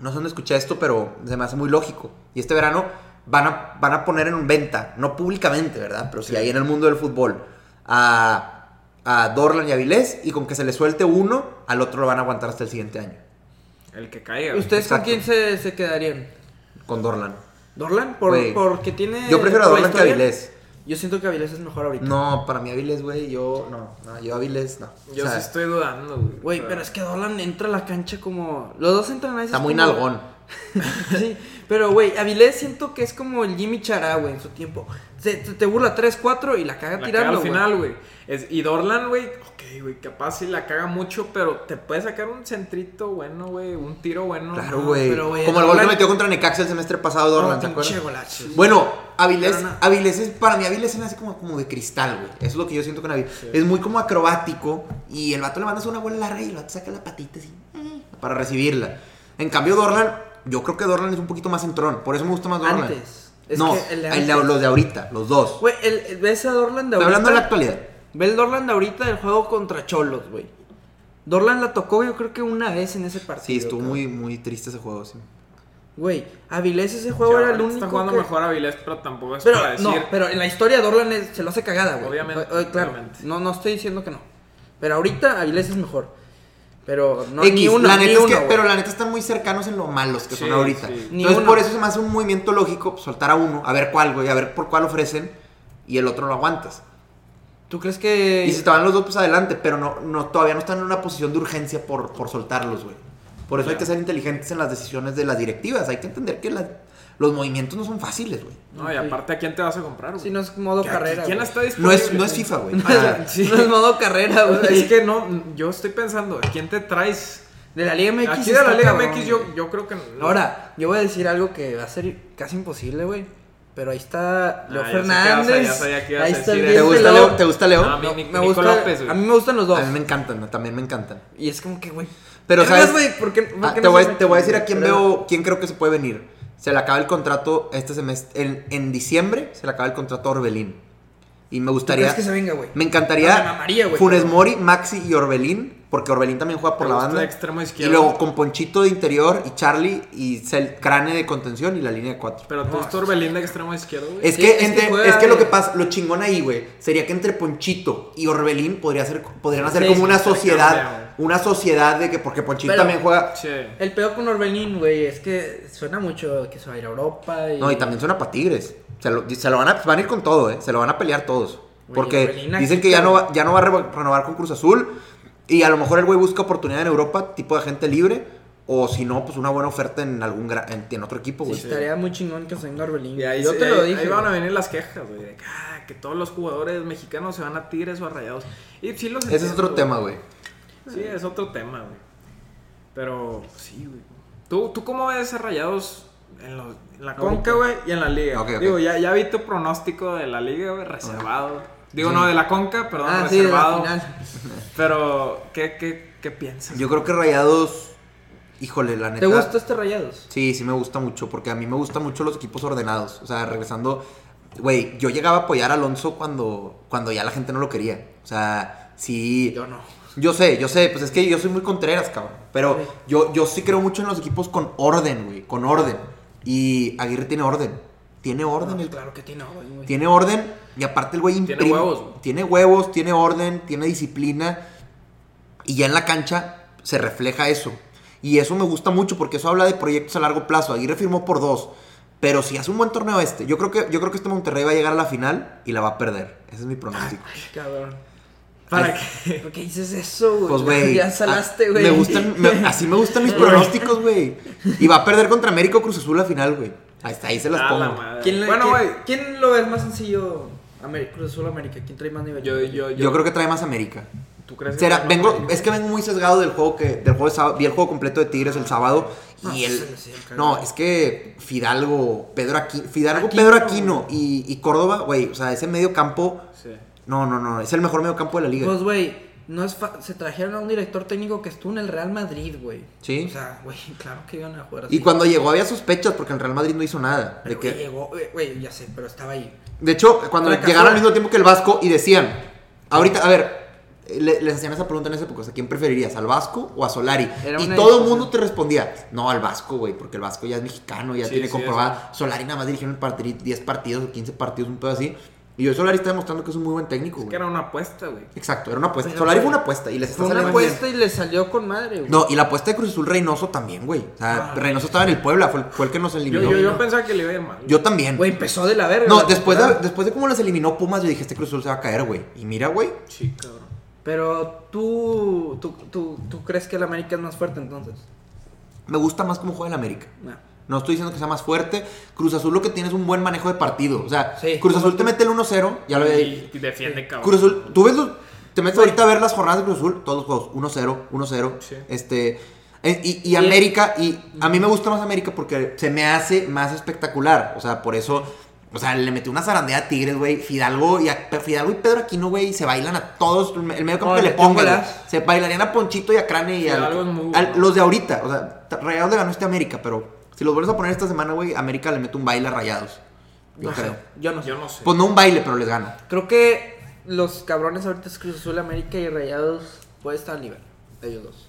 no sé dónde escuché esto, pero se me hace muy lógico. Y este verano van a, van a poner en venta, no públicamente, ¿verdad? Pero sí, ahí en el mundo del fútbol, a, a Dorlan y Avilés y con que se les suelte uno, al otro lo van a aguantar hasta el siguiente año. El que caiga. güey. ¿Ustedes con quién se, se quedarían? Con Dorlan. ¿Dorlan? Por, porque tiene. Yo prefiero a Dorlan que a. Yo siento que Avilés es mejor ahorita. No, para mí Avilés, güey, yo no, no, yo Avilés no. Yo O sea, sí estoy dudando, güey. Güey, pero es que Dorlan entra a la cancha como. Los dos entran a veces. está muy como- nalgón. sí, pero güey, Avilés siento que es como el Jimmy Chará, güey, en su tiempo. Se- te, te burla 3-4 y la caga La tirando. caga al final, güey. Es- Y Dorlan, güey, ok, güey, capaz sí la caga mucho, pero te puede sacar un centrito bueno, güey, un tiro bueno. Claro, güey. Como el gol que metió contra Necaxa el semestre pasado, Dorlan, No, ¿te acuerdas? golazo. Bueno, Avilés, no. Avilés es, para mí Avilés se me hace como, como de cristal, güey. Eso es lo que yo siento con Avilés. Es muy como acrobático y el vato le mandas una bola larga y el vato saca la patita así eh, para recibirla. En cambio, Dorlan, yo creo que Dorlan es un poquito más entrón. Por eso me gusta más Dorlan. Antes. Es no, que el de el de- antes. los de ahorita, los dos. Güey, el, el- ves a Dorlan de Estoy ahorita. hablando de la actualidad. Ve el Dorlan de ahorita del juego contra Cholos, güey. Dorlan la tocó yo creo que una vez en ese partido. Sí, estuvo muy, muy triste ese juego, sí. Güey, Avilés ese juego era el único Está jugando que... mejor Avilés, pero tampoco es Pero, para decir. no, pero en la historia Dorlan es- se lo hace cagada, güey. Obviamente, O- o- claro, obviamente. no, no estoy diciendo que no. Pero ahorita Avilés es mejor. Pero no, X, ni uno, la ni neta es uno, que, güey. pero la neta están muy cercanos en lo malos que son ahorita. sí. Entonces por eso se me hace un movimiento lógico soltar a uno, a ver cuál, güey, a ver por cuál ofrecen y el otro lo aguantas. ¿Tú crees que...? Y si van los dos, pues adelante, pero no, no, todavía no están en una posición de urgencia por, por soltarlos, güey. Por eso hay que ser inteligentes en las decisiones de las directivas. Hay que entender que la- los movimientos no son fáciles, güey. No, y aparte, ¿a quién te vas a comprar, güey? Si no es modo ¿Qué- carrera, ¿Quién está No disponible? es, no es FIFA, güey. No, es- no es modo carrera, güey. Es que no, yo estoy pensando, ¿a quién te traes? De la Liga MX Aquí de la Liga cabrón, MX yo, yo creo que... no. Ahora, yo voy a decir algo que va a ser casi imposible, güey. Pero ahí está Leo Ah, a- Fernández. sabía ahí está ¿Te gusta Leo. Leo? ¿Te gusta Leo? No, a mí No, me gusta, López, a mí me gustan los dos. A mí me encantan, también me encantan. Y es como que, güey. Pero, ¿sabes? güey, ¿por qué- por Ah, te, no voy, te voy a decir a quién Pero- veo, quién creo que se puede venir. Se le acaba el contrato este semestre, en, en diciembre se le acaba el contrato a Orbelín. Y me ¿Tú gustaría... que se venga, güey? Me me encantaría mamaría, güey, Funes pero- Mori, Maxi y Orbelín, porque Orbelín también juega por Me la banda. de extremo y izquierdo. luego con Ponchito de interior y Charlie y Cel Crane de contención y la línea de cuatro. Pero tú No, estás Orbelín de extremo izquierdo, güey. Es, Sí, que, es que entre- juega es que lo que pasa, lo chingón ahí, güey, sería que entre Ponchito y Orbelín podría ser, podrían hacer Sí, como sí, una sociedad, una sociedad de que, porque Ponchito Pero- también juega, Sí. El peor con Orbelín, güey, es que suena mucho que se va a ir a Europa. Y... no, y también suena para Tigres. Se lo, se lo van, a, van a ir con todo, eh, se lo van a pelear todos. Porque aquí, dicen que ya no, va, ya no va a re- renovar con Cruz Azul y a lo mejor el güey busca oportunidad en Europa, tipo de gente libre, o si no, pues una buena oferta en algún gra- en, en otro equipo, Sí, güey. estaría muy chingón que se venga Orbelín. Y ahí, Yo sí, te lo dije. ahí van a venir las quejas, güey. De que, ah, que todos los jugadores mexicanos se van a Tigres o a Rayados. Y sí los Ese es otro tema, güey. Sí, es otro tema, güey. Pero sí, güey. ¿Tú, ¿Tú cómo ves a Rayados en, los- en la. Conca, güey, y en la Liga? Digo, ya, ya vi tu pronóstico de la Liga, güey, reservado. Digo, Sí. no, de la Conca, perdón, Ah, sí, de la reservado. final. Pero, ¿qué, qué, qué piensas? Yo creo que Rayados, híjole, la neta. ¿Te gusta este Rayados? Sí, sí me gusta mucho, porque a mí me gustan mucho los equipos ordenados. O sea, regresando, güey, yo llegaba a apoyar a Alonso cuando, cuando ya la gente no lo quería. O sea, sí. Yo no. Yo sé, yo sé, pues es que yo soy muy contreras, cabrón. Pero Sí. yo, yo sí creo mucho en los equipos con orden, güey, con orden. Y Aguirre tiene orden. Tiene orden, No, el- claro que tiene orden, güey. tiene orden y aparte el güey Tiene imprime- huevos, güey. Tiene huevos, tiene orden, tiene disciplina. Y ya en la cancha se refleja eso. Y eso me gusta mucho porque eso habla de proyectos a largo plazo. Aguirre firmó por dos. Pero si hace un buen torneo este, yo creo que, yo creo que este Monterrey va a llegar a la final y la va a perder. Ese es mi pronóstico. Ay, cabrón. ¿Para qué? ¿Por qué dices eso, güey? Pues, güey. Ya salaste, güey. Me gustan, me- así me gustan mis pronósticos, güey. Y va a perder contra América o Cruz Azul la final, güey. Ahí está, ahí se las A la pongo. ¿Quién, le- bueno, quién- güey. ¿Quién lo ve más sencillo? América, Cruz Azul América. ¿Quién trae más nivel? Yo, yo, yo, Yo creo que trae más América. ¿Tú crees que Será, vengo, más es que vengo muy sesgado del juego que del juego de sábado, vi el juego completo de Tigres el sábado No, y el no es que Fidalgo, Pedro Aquino, Fidalgo, Aquino. Pedro Aquino y, y Córdoba, güey, o sea, ese medio campo, Sí. No, no, no, es el mejor medio campo de la liga. Pues, güey, no es fa- se trajeron a un director técnico que estuvo en el Real Madrid, güey. Sí. O sea, güey, claro que iban a jugar así. y cuando llegó había sospechas porque el Real Madrid no hizo nada. De, Pero, güey, que, llegó, güey, ya sé, pero estaba ahí. de hecho, cuando Fracasó. llegaron al mismo tiempo que el Vasco y decían, ahorita, a ver, le- les hacían esa pregunta en esa época, sea, ¿quién preferirías, al Vasco o a Solari? Era Y todo el mundo te respondía, no, al Vasco, güey, porque el Vasco ya es mexicano, ya Sí, tiene sí, comprobada. Solari nada más dirigió en el partido 10 partidos o 15 partidos, un pedo así. Y hoy Solari está demostrando que es un muy buen técnico, Es que era una apuesta, güey. Exacto, era una apuesta. Pero, Solari fue una apuesta y les está Fue una bien. apuesta y le salió con madre, güey. No, y la apuesta de Cruz Azul Reynoso también, güey. O sea, Ah. Reynoso estaba en el Puebla, fue el, fue el que nos Yo, eliminó. yo, yo no. pensaba que le iba a ir mal. Yo también. Güey, empezó de la verga. No, la después de, después de cómo las eliminó Pumas, yo dije, este Cruz Azul se va a caer, güey. Y mira, güey. Sí, cabrón. Pero tú, tú, tú, tú crees que el América es más fuerte entonces. Me gusta más cómo juega el América. No. No estoy diciendo que sea más fuerte. Cruz Azul lo que tiene es un buen manejo de partido. O sea, Sí. Cruz Azul te mete el 1-0. Ya lo había Y, y defiende, cabrón. Cruz Azul, tú ves los- Te metes ahorita a ver las jornadas de Cruz Azul, todos los juegos. 1-0, 1-0. Sí. Este. eh, Y, y América, y a mí me gusta más América porque se me hace más espectacular. O sea, por eso. O sea, le metió una zarandeada a Tigres, güey. Fidalgo y, a- Fidalgo y Pedro Aquino, güey, se bailan a todos. El medio campo Oh, que le pongan. Se bailarían a Ponchito y a Crane y al- bueno. los de ahorita. O sea, Rayados le ganó este América, pero si los vuelves a poner esta semana, güey, América le mete un baile a Rayados. Yo No creo. sé, yo no sé. Yo no sé. Pues no un baile, pero les gano. Creo que los cabrones ahorita es Cruz Azul, América y Rayados puede estar al nivel de ellos dos.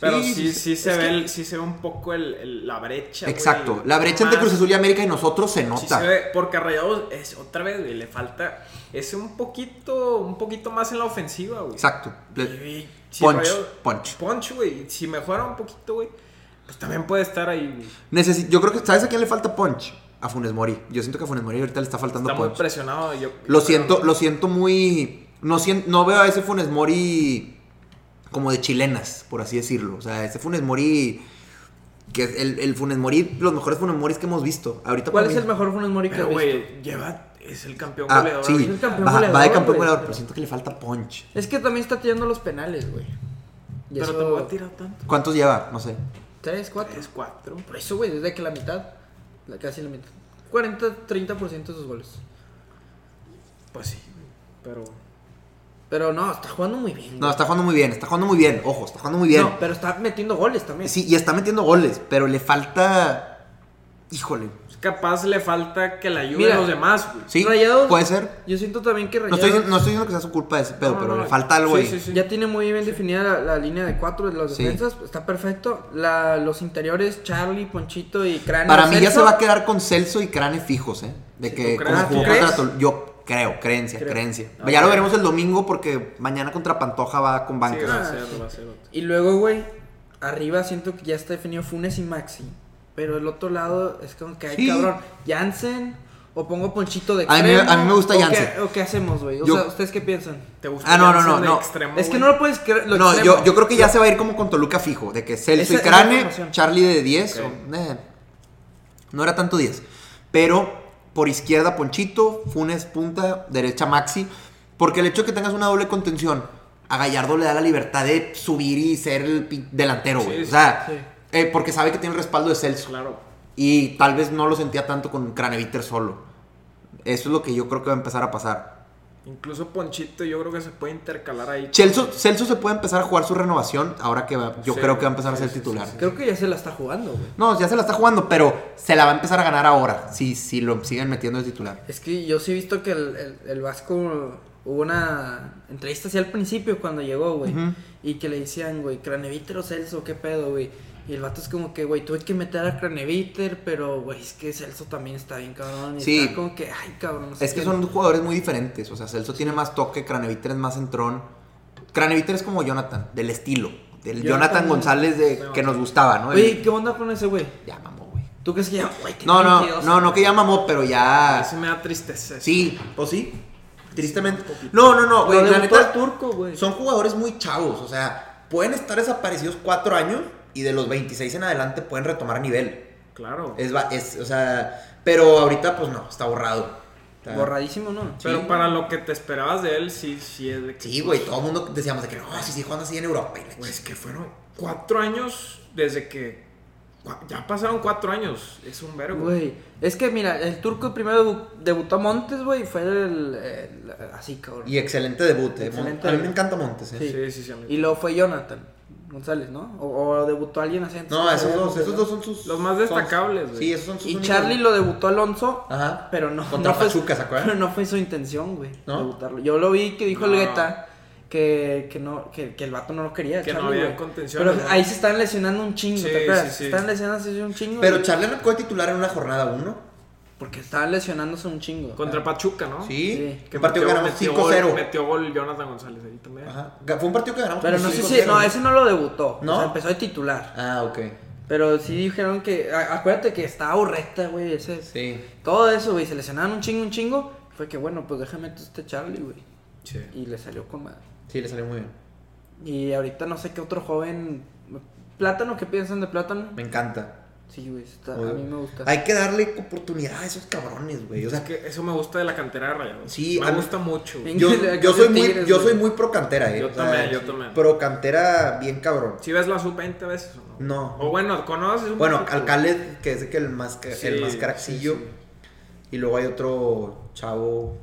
Pero Sí, sí, sí, sí, se es ve que- el- sí se ve un poco el, el- la brecha. güey. Exacto. La brecha entre Cruz Azul y América y nosotros se Sí nota. se ve, porque a Rayados es otra vez, güey, le falta ese un poquito, un poquito más en la ofensiva, güey. Exacto. Y- y si Punch, Rayados- punch. Punch, güey. Si mejora un poquito, güey, pues también puede estar ahí, güey. necesi- yo creo que, ¿sabes a quién le falta punch? A Funes Mori. Yo siento que a Funes Mori ahorita le está faltando Está muy punch. presionado. Yo, Lo yo siento, lo siento muy. No, no veo a ese Funes Mori como de chilenas, por así decirlo. O sea, ese Funes Mori. Que es el, el Funes Mori, los mejores Funes Moris que hemos visto. Ahorita ¿Cuál es mí- el mejor Funes Mori que Pero, has visto? güey, lleva, es el campeón Ah, goleador. sí, Es el campeón va, va de goleador, campeón goleador, pero- siento que le falta punch. Es que también está tirando los penales, güey. Pero eso- te voy a tirar tanto. ¿Cuántos lleva? No sé. Tres, cuatro. Es cuatro. Por eso, güey, desde que la mitad. La, casi la mitad. 40, 30% de sus goles. Pues sí, pero... Pero no, está jugando muy bien. No, está jugando muy bien, está jugando muy bien. Ojo, está jugando muy bien. No, pero está metiendo goles también. Sí, y está metiendo goles, pero le falta. Híjole. Capaz le falta que le ayuden Mira, los demás, güey. Sí, Rayados- puede ser. Yo siento también que No Rayados estoy, diciendo- no estoy diciendo que sea su culpa ese pedo, No, pero no, le no. falta algo Sí, ahí. sí, sí. ya tiene muy bien definida la, la línea de cuatro de los Sí. defensas. Está perfecto. La, los interiores, Charlie, Ponchito y Cráneo. Para mí ya se va a quedar con Celso y Crane fijos, ¿eh? De Sí, que ¿tú como jugó ¿Tú contra Yo creo, creencia, Creo. creencia. Ya lo veremos el domingo porque mañana contra Pantoja va con Sí, banca. va a ser, sí. va a ser. Y luego, güey, arriba siento que ya está definido Funes y Maxi. Pero el otro lado es como que hay Sí. cabrón. Jansen o pongo Ponchito de A mí me- extremo, a mí me gusta o qué- ¿O qué hacemos, güey? O Yo- sea, ¿ustedes qué piensan? ¿Te gusta Ah, no, no, no, no. extremo, Es que no lo puedes creer. lo No, extremo. yo, yo creo que ya se va a ir como con Toluca fijo, de que Celso Esa- y Crane. Charlie de 10, Ok. o- eh, no era tanto 10, pero por izquierda Ponchito, Funes punta, derecha Maxi, porque el hecho de que tengas una doble contención, a Gallardo le da la libertad de subir y ser el delantero, Sí, güey. o sea, sí. Eh, porque sabe que tiene el respaldo de Celso. Claro. Y tal vez no lo sentía tanto con Craneviter solo. Eso es lo que yo creo que va a empezar a pasar. Incluso Ponchito yo creo que se puede intercalar ahí. Celso, Celso se puede empezar a jugar su renovación ahora que va- yo Sí, creo que va a empezar a ser sí, titular. sí, sí. Creo que ya se la está jugando, güey. No, ya se la está jugando, pero se la va a empezar a ganar ahora. Si, si lo siguen metiendo de titular. Es que yo sí he visto que el, el, el Vasco hubo una entrevista así al principio cuando llegó, güey. Y que le decían, güey, Craneviter o Celso, qué pedo, güey. Y el vato es como que, güey, tuve que meter a Craneviter, pero, güey, es que Celso también está bien cabrón. Y Sí. está como que, ay, cabrón. no sé Es que qué". son jugadores muy diferentes. O sea, Celso tiene más toque, Craneviter es más centrón. Craneviter es como Jonathan, del estilo. Del Jonathan- Jonathan, González de, que nos gustaba, ¿no? Oye, ¿qué onda con ese güey? ya mamó, güey. ¿Tú crees que ya, güey, No, no, no, no que ya mamó, pero ya. sí me da tristeza. eso. Sí, o sí. Tristemente. No, no, no, güey. La neta, el turco, güey. son jugadores muy chavos. O sea, pueden estar desaparecidos cuatro años y de los 26 en adelante pueden retomar nivel. Claro. Es, va- es, o sea, pero ahorita, pues no, está borrado. O sea, Borradísimo, ¿no? Pero sí. para lo que te esperabas de él, sí, sí es de que. Sí, güey, todo el mundo decíamos de que no, si sigue jugando así en Europa. y Pues que fueron cuatro años desde que. Ya pasaron cuatro años. Es un vergo. Güey, es que mira, el turco primero debu- debutó a Montes, güey, y fue el, el- así, cabrón. Y excelente debut, eh. Excelente a mí me encanta Montes, eh. Sí. Sí, sí, sí. a mí Y luego fue Jonathan González, ¿no? O, o debutó alguien así antes. No, esos Fue dos, esos dos son sus. Los más destacables, güey. Sí, esos son sus. Y únicos- Charlie lo debutó Alonso, Ajá. pero no, Contra no fue, Pachuca, ¿se acuerdan? pero no fue su intención, güey, ¿No? debutarlo. Yo lo vi que dijo No. el Guetta que, que, no, que, que el vato no lo quería, Que no había güey. contenciones, Pero ¿no? ahí se están lesionando un chingo, Sí, ¿te acuerdas? sí, sí. Se Están lesionándose un chingo. Pero Charlie no puede titular en una jornada 1. Porque estaban lesionándose un chingo. Contra Pachuca, ¿no? Sí. Sí. Que un partido metió- ganamos metió 5-0. Gol, metió gol Jonathan González ahí también. Ajá. Fue un partido que ganamos. Pero no sé 5-0. si, no, ese no lo debutó. ¿No? O sea, empezó de titular. Ah, ok. Pero sí dijeron que, acuérdate que estaba Urreta, güey, ese. Sí. Todo eso, güey, se lesionaban un chingo, un chingo. Fue que, bueno, pues déjame meter este Charlie, güey. Sí. Y le salió con madre. Sí, le salió muy bien. Y ahorita no sé qué otro joven. ¿Plátano? ¿Qué piensan de plátano? Me encanta. Sí, güey, está- a mí me gusta. Hay que darle oportunidad a esos cabrones, güey. O sea, que eso me gusta de la cantera de Rayados. Sí, me gusta mucho. güey. Yo, soy muy, yo güey. soy muy pro cantera, eh. Yo O sea, también, yo también. Pro cantera bien cabrón. ¿Sí ves la sub-20 veces o no? No. O bueno, ¿conoces un Bueno? Alcalde, que es el más, Sí, el más sí. Y luego hay otro chavo,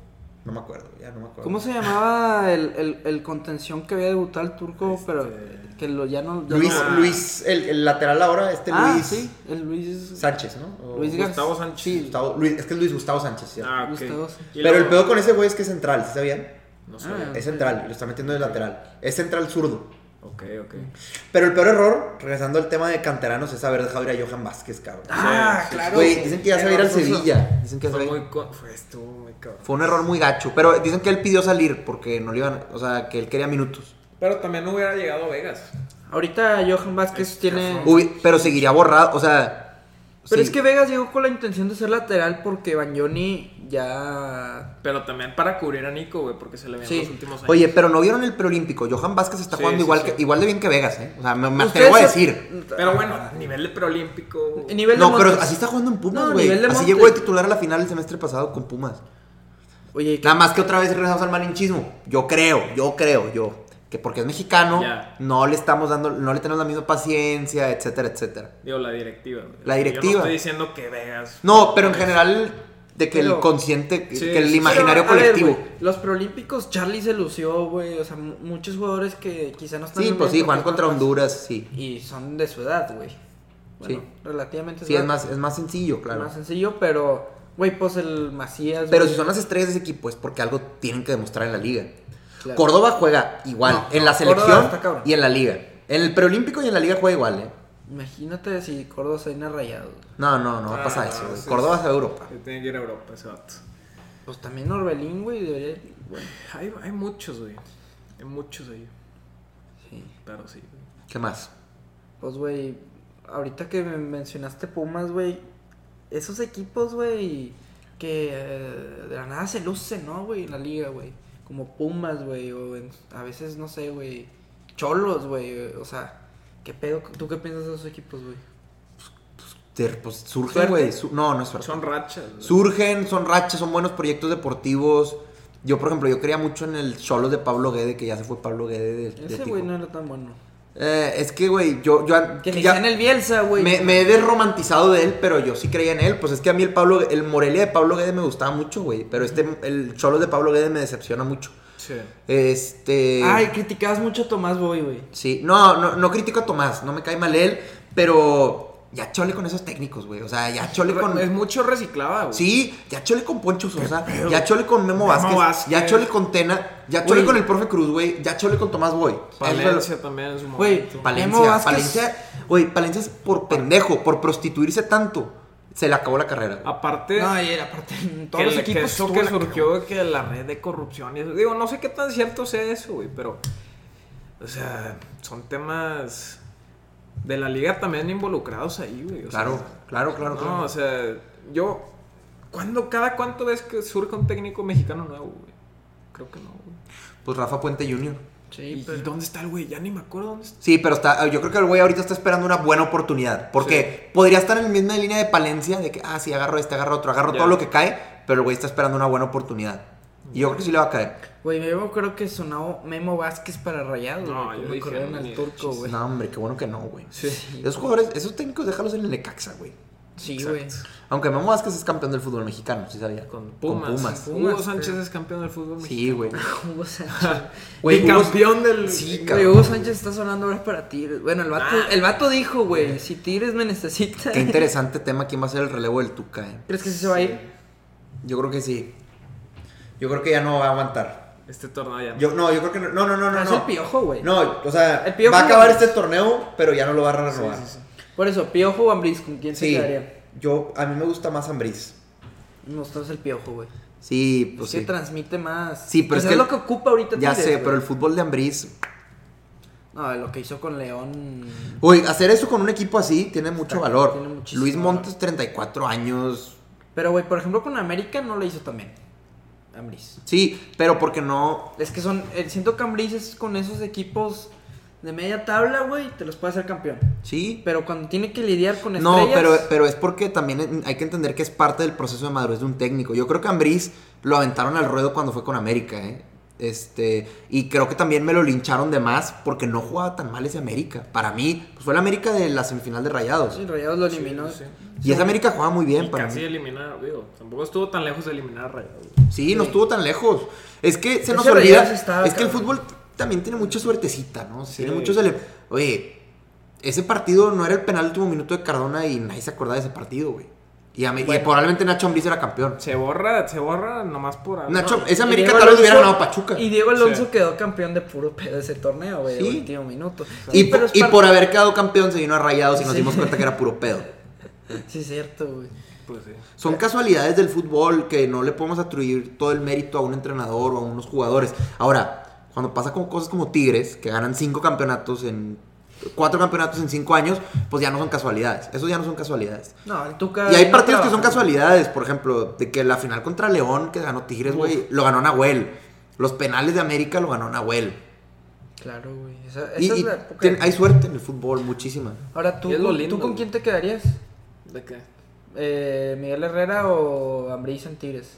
no me acuerdo, ya no me acuerdo. ¿Cómo se llamaba el, el, el contención que había debutado el turco? Este- Pero que lo, ya no. ya Luis, no-. Luis, el, el lateral ahora, este ah, Luis sí, el Luis. Sánchez, ¿no? O Luis Gustavo Sánchez. Sí, Gustavo- Luis- es que es Luis Gustavo Sánchez, ¿sí? Ah, ok. Gustavo. Y Pero el pedo con ese güey es que es central, ¿sí sabían? No Ah. sabía. Es central, lo está metiendo de lateral. Es central zurdo. Ok, ok. Pero el peor error, regresando al tema de canteranos, es haber dejado ir a Johan Vázquez, cabrón. Ah, Sí, claro. Güey, dicen que ya se va a ir al. Sevilla. Dicen que ya se Fue va a ir- muy... co- Fue, estuvo muy cabrón. Fue un error muy gacho. Pero dicen que él pidió salir porque no le iban. O sea, que él quería minutos. Pero también no hubiera llegado a Vegas. Ahorita Johan Vázquez Es tiene. Uy, pero seguiría borrado. O sea. Pero sí. es que Vegas llegó con la intención de ser lateral porque Bagnoni ya. Pero también para cubrir a Nico, güey, porque se le Sí. los últimos años. Oye, pero no vieron el preolímpico. Johan Vázquez está Sí, jugando sí, igual, sí. Que, igual de bien que Vegas, ¿eh? O sea, me, me atrevo a decir. Pero bueno, a nivel de preolímpico... Nivel de No, pero así está jugando en Pumas, güey. así llegó de titular a la final el semestre pasado con Pumas. Oye, ¿qué- Nada más que otra vez regresamos al malinchismo. Yo creo, yo creo, yo. Que porque es mexicano, no le estamos dando, no le tenemos la misma paciencia, etcétera, etcétera. Digo, la directiva. güey. La Yo directiva. no estoy diciendo que Vegas... No, pero en general, de que Pero- el consciente, Sí, que el imaginario Pero, ver, colectivo. los preolímpicos, Charlie se lució, güey. O sea, mu- muchos jugadores que quizá no están. sí, pues sí, porque Juan contra juegan más- Honduras, sí. Y son de su edad, güey. Bueno, Sí. relativamente. Sí, es más, es más sencillo, claro. Más sencillo, pero, güey, pues el Macías. Pero si son las estrellas de ese equipo es porque algo tienen que demostrar en la liga. claro. Córdoba juega igual No, en la selección y en la liga. En el preolímpico y en la liga juega igual, ¿eh? Imagínate si Córdoba se viene rayado. No, no, no va a Ah, pasar no, eso. güey. sí, Córdoba sí. se va a Europa. Tiene que ir a Europa ese vato. Pues también Orbelín, güey, debería. Bueno, Hay, hay muchos, güey. Hay muchos ahí. sí. Pero sí, güey. ¿Qué más? Pues, güey, ahorita que me mencionaste Pumas, güey, esos equipos, güey, que eh, de la nada se lucen, ¿no, güey? En la liga, güey. Como Pumas, güey, o en- a veces, no sé, güey, Cholos, güey, o sea, ¿qué pedo? ¿Tú qué piensas de esos equipos, güey? Ter- Pues surgen, ¿Suerte? güey. su- no, no es suerte. Son rachas. güey. Surgen, son rachas, son buenos proyectos deportivos. Yo, por ejemplo, yo creía mucho en el Cholos de Pablo Guede, que ya se fue Pablo Guede de, de Ese güey no era tan bueno. Eh, es que, güey, yo, yo Que ya- en el Bielsa, güey. me, me he desromantizado de él, pero yo sí creía en él. Pues es que a mí el Pablo, el Morelia de Pablo Guede me gustaba mucho, güey. Pero este, el Cholos de Pablo Guede me decepciona mucho. Sí. Este. Ay, criticabas mucho a Tomás Boy, güey. Sí, no, no, no critico a Tomás, no me cae mal él, pero ya chole con esos técnicos, güey. O sea, ya chole con. Es mucho reciclada, güey. Sí, ya chole con Poncho Sosa, ya chole con Memo, Memo Vázquez, Vázquez. ya chole con Tena, ya chole Güey. con el profe Cruz, güey, ya chole con Tomás Boy. Palencia también en su Güey, momento. Memo Palencia, Vázquez- Palencia, güey, Palencia es por pendejo, por prostituirse tanto, se le acabó la carrera. Aparte, No, y aparte en todos que, los que equipos eso que la surgió de que la red de corrupción y eso. Digo, no sé qué tan cierto sea eso, güey, pero O sea, son temas de la liga también involucrados ahí, güey. o Claro, sea, claro, claro, No, claro. o sea, yo. ¿cuándo, cada cuánto ves que surge un técnico mexicano nuevo, güey? Creo que no, güey. Pues Rafa Puente Jr. Sí, ¿Y, pero... y dónde está el güey? Ya ni me acuerdo dónde está. Sí, pero está, yo creo que el güey ahorita está esperando una buena oportunidad. Porque podría estar en la misma línea de Palencia, de que, ah, sí, agarro este, agarro otro, agarro Ya. todo lo que cae, pero el güey está esperando una buena oportunidad. Y yo creo que sí le va a caer. Güey, yo creo que sonó Memo Vázquez para Rayados, No, yo corrieron al turco, güey. No, hombre, qué bueno que no, güey. Sí. Esos jugadores, esos técnicos, déjalos en el Necaxa, güey. Sí, güey. Aunque Memo Vázquez es campeón del fútbol mexicano, ¿sí sabía? Con Pumas. Pumas. Pumas, Hugo Sánchez pero- es campeón del fútbol Sí, güey. Hugo Sánchez. Güey, campeón del. Sí, cabrón. Hugo Sánchez está sonando ahora para Tigres. Bueno, el vato, Ah. el vato dijo, güey, si Tigres me necesita. Qué interesante tema, ¿quién va a ser el relevo del Tuca, eh? ¿Crees que sí se va a ir? Yo creo que sí. Yo creo que ya no va a aguantar. Este torneo ya. no. Yo, no, yo creo que no. No, no, no, no. Ah, es no. el piojo, güey. No, o sea, El Piojo- va a acabar este torneo, pero ya no lo va a renovar. Sí, sí, sí. Por eso, piojo o Ambris, ¿con quién se quedaría? yo, a mí me gusta más Ambriz. Me gusta más el piojo, güey. Sí, pues es que transmite más. Sí, pero Pues es que lo el- que ocupa ahorita Ya sé, pero el fútbol de Ambriz. No, lo que hizo con León. Uy, hacer eso con un equipo así tiene mucho Está- valor. tiene Luis. Montes, 34 años. Pero, güey, por ejemplo, con América no lo hizo también. Ambris. Sí, pero porque no. Es que son. eh, siento que Ambris es con esos equipos de media tabla, güey, te los puede hacer campeón. Sí. Pero cuando tiene que lidiar con No, estrellas. pero, pero es porque también hay que entender que es parte del proceso de madurez de un técnico. Yo creo que Ambriz lo aventaron al ruedo cuando fue con América, ¿eh? Este, y creo que también me lo lincharon de más porque no jugaba tan mal ese América. Para mí, pues fue el América de la semifinal de Rayados. Sí, Rayados lo eliminó. Sí, Y ese América jugaba muy bien Y para casi mí. eliminar, digo, tampoco estuvo tan lejos de eliminar a Rayados. Sí, no Sí. estuvo tan lejos. Es que se nos olvida. Estaba, es que el fútbol también tiene mucha suertecita, ¿no? Sí. Tiene muchos Oye, ese partido no era el penal último minuto de Cardona y nadie se acordaba de ese partido, güey. Y, a mí- y Bueno. probablemente Nacho Ambriz era campeón. Se borra, se borra nomás por algo. Nacho, No, ese América tal vez hubiera ganado Pachuca. Y Diego Alonso Sí. quedó campeón de puro pedo ese torneo, güey, de Sí. último minuto. Y, Sí, pero y por haber quedado campeón se vino a Rayados y nos dimos cuenta que era puro pedo. Sí, es cierto, güey. Pues sí. Son casualidades del fútbol que no le podemos atribuir todo el mérito a un entrenador o a unos jugadores. Ahora, cuando pasa con cosas como Tigres, que ganan cinco campeonatos en. Cuatro campeonatos en cinco años, pues ya no son casualidades. Esos ya no son casualidades. No, el Tuca. Y hay no partidos que son casualidades, por ejemplo, de que la final contra León, que ganó Tigres, güey, lo ganó Nahuel. Los penales de América lo ganó Nahuel. Claro, güey. Esa, esa Y, es la época. ten- hay suerte en el fútbol, muchísima. Ahora, ¿tú, lindo, ¿tú con güey. quién te quedarías? ¿De qué? Eh, ¿Miguel Herrera o Ambris en Tigres?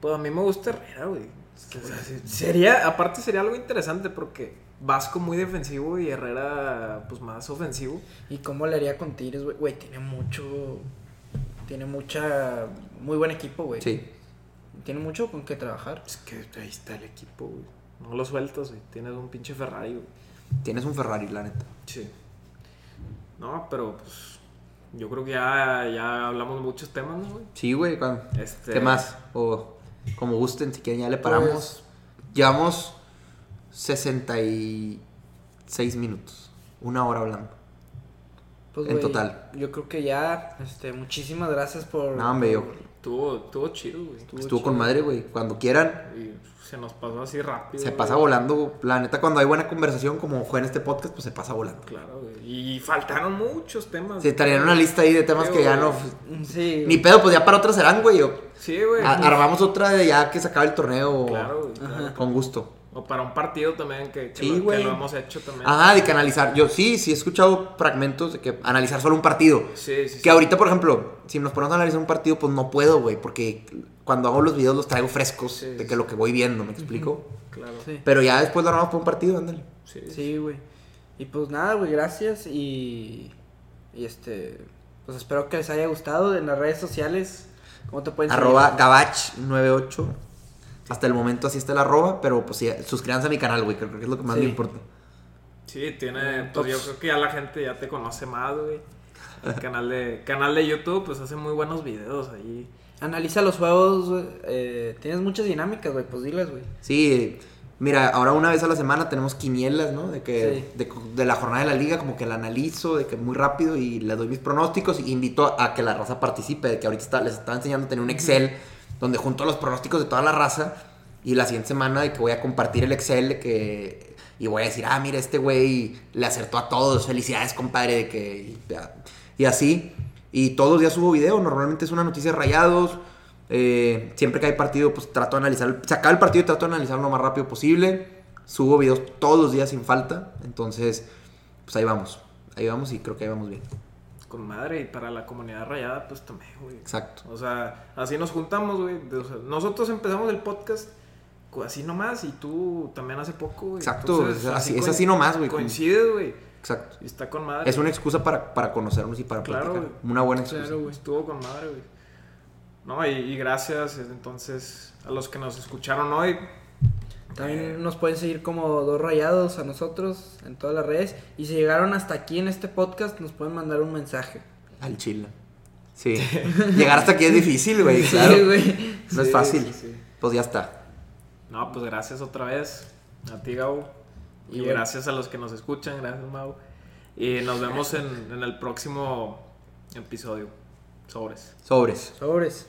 Pues a mí me gusta Herrera, güey. O sea, sería, aparte sería algo interesante porque Vasco muy defensivo y Herrera pues más ofensivo. ¿Y cómo le haría con Tigres, güey? Güey, tiene mucho. Tiene mucha. Muy buen equipo, güey. Sí. Tiene mucho con qué trabajar. Es que ahí está el equipo, güey. No lo sueltas, güey. Tienes un pinche Ferrari, güey. Tienes un Ferrari, la neta. Sí. No, pero pues yo creo que ya, ya hablamos muchos temas, ¿no, güey? Sí, güey. Este- ¿Qué más? O como gusten, si quieren, ya le paramos. Pues- Llevamos 66 minutos. Una hora hablando. Pues, En total. Yo creo que ya. Este, muchísimas gracias por. No, hombre, yo- Estuvo, estuvo chido, güey. Estuvo con madre, güey. Cuando quieran, Y se nos pasó así rápido. se güey. pasa volando. La neta, cuando hay buena conversación, como fue en este podcast, pues se pasa volando. Claro, güey. Y faltaron muchos temas. Se traían una lista ahí de temas Sí, que ya no. Sí. Ni pedo, pues ya para otra serán, güey. o- Sí, güey. a- Armamos otra de ya que se acabe el torneo. Claro, güey. claro. Con gusto. O para un partido también que, que Sí, lo, que güey. lo hemos hecho también. Ajá, de que analizar. Yo sí, sí he escuchado fragmentos de que analizar solo un partido. Sí, sí, sí. Que ahorita, por ejemplo, si nos ponemos a analizar un partido, pues no puedo, güey, porque cuando hago los videos los traigo frescos Sí, de sí, que lo que voy viendo, ¿me explico? Claro. Sí. Pero ya después lo armamos por un partido, ándale. Sí, güey. Y pues nada, güey, gracias y, y este, pues espero que les haya gustado en las redes sociales. ¿Cómo te pueden? Arroba Gabach98. Hasta el momento así está el arroba, pero pues sí, suscríbanse a mi canal, güey, creo que es lo que más Sí. me importa. Sí, tiene. Mm, Pues yo creo que ya la gente ya te conoce más, güey. El canal de, canal de YouTube, pues hace muy buenos videos ahí. Analiza los juegos, güey, eh, tienes muchas dinámicas, güey, pues dilas, güey. Sí, mira, ahora una vez a la semana tenemos quinielas, ¿no? De que Sí. de, de la jornada de la liga, como que la analizo, de que muy rápido y le doy mis pronósticos y invito a que la raza participe, de que ahorita está- les estaba enseñando a tener un Excel donde junto los pronósticos de toda la raza y la siguiente semana de que voy a compartir el Excel de que y voy a decir, ah, mira, este güey le acertó a todos, felicidades, compadre, de que... Y, y así. Y todos los días subo video, normalmente es una noticia de rayados. eh, siempre que hay partido, pues trato de analizar, se acaba el partido y trato de analizarlo lo más rápido posible. Subo videos todos los días sin falta, entonces, pues ahí vamos, ahí vamos y creo que ahí vamos bien. Con madre y para la comunidad rayada, pues también, güey. Exacto. O sea, así nos juntamos, güey. O sea, nosotros empezamos el podcast así nomás y tú también hace poco, güey. Exacto, es así- es así nomás, güey. Coincide, güey. Exacto. Y está con madre. Es una excusa para, para conocernos y para Claro, platicar. Una buena excusa. Claro, güey. Estuvo con madre, güey. No, y, y gracias entonces a los que nos escucharon hoy. También nos pueden seguir como dos rayados a nosotros en todas las redes. Y si llegaron hasta aquí en este podcast, nos pueden mandar un mensaje. Al chile. Sí. Llegar hasta aquí es difícil, güey. Claro. Sí, güey. No es fácil. sí, sí. Pues ya está. No, pues gracias otra vez a ti, Gabo. Y Y bueno. gracias a los que nos escuchan, gracias, Mau. Y nos vemos en, en el próximo episodio. Sobres. Sobres. Sobres.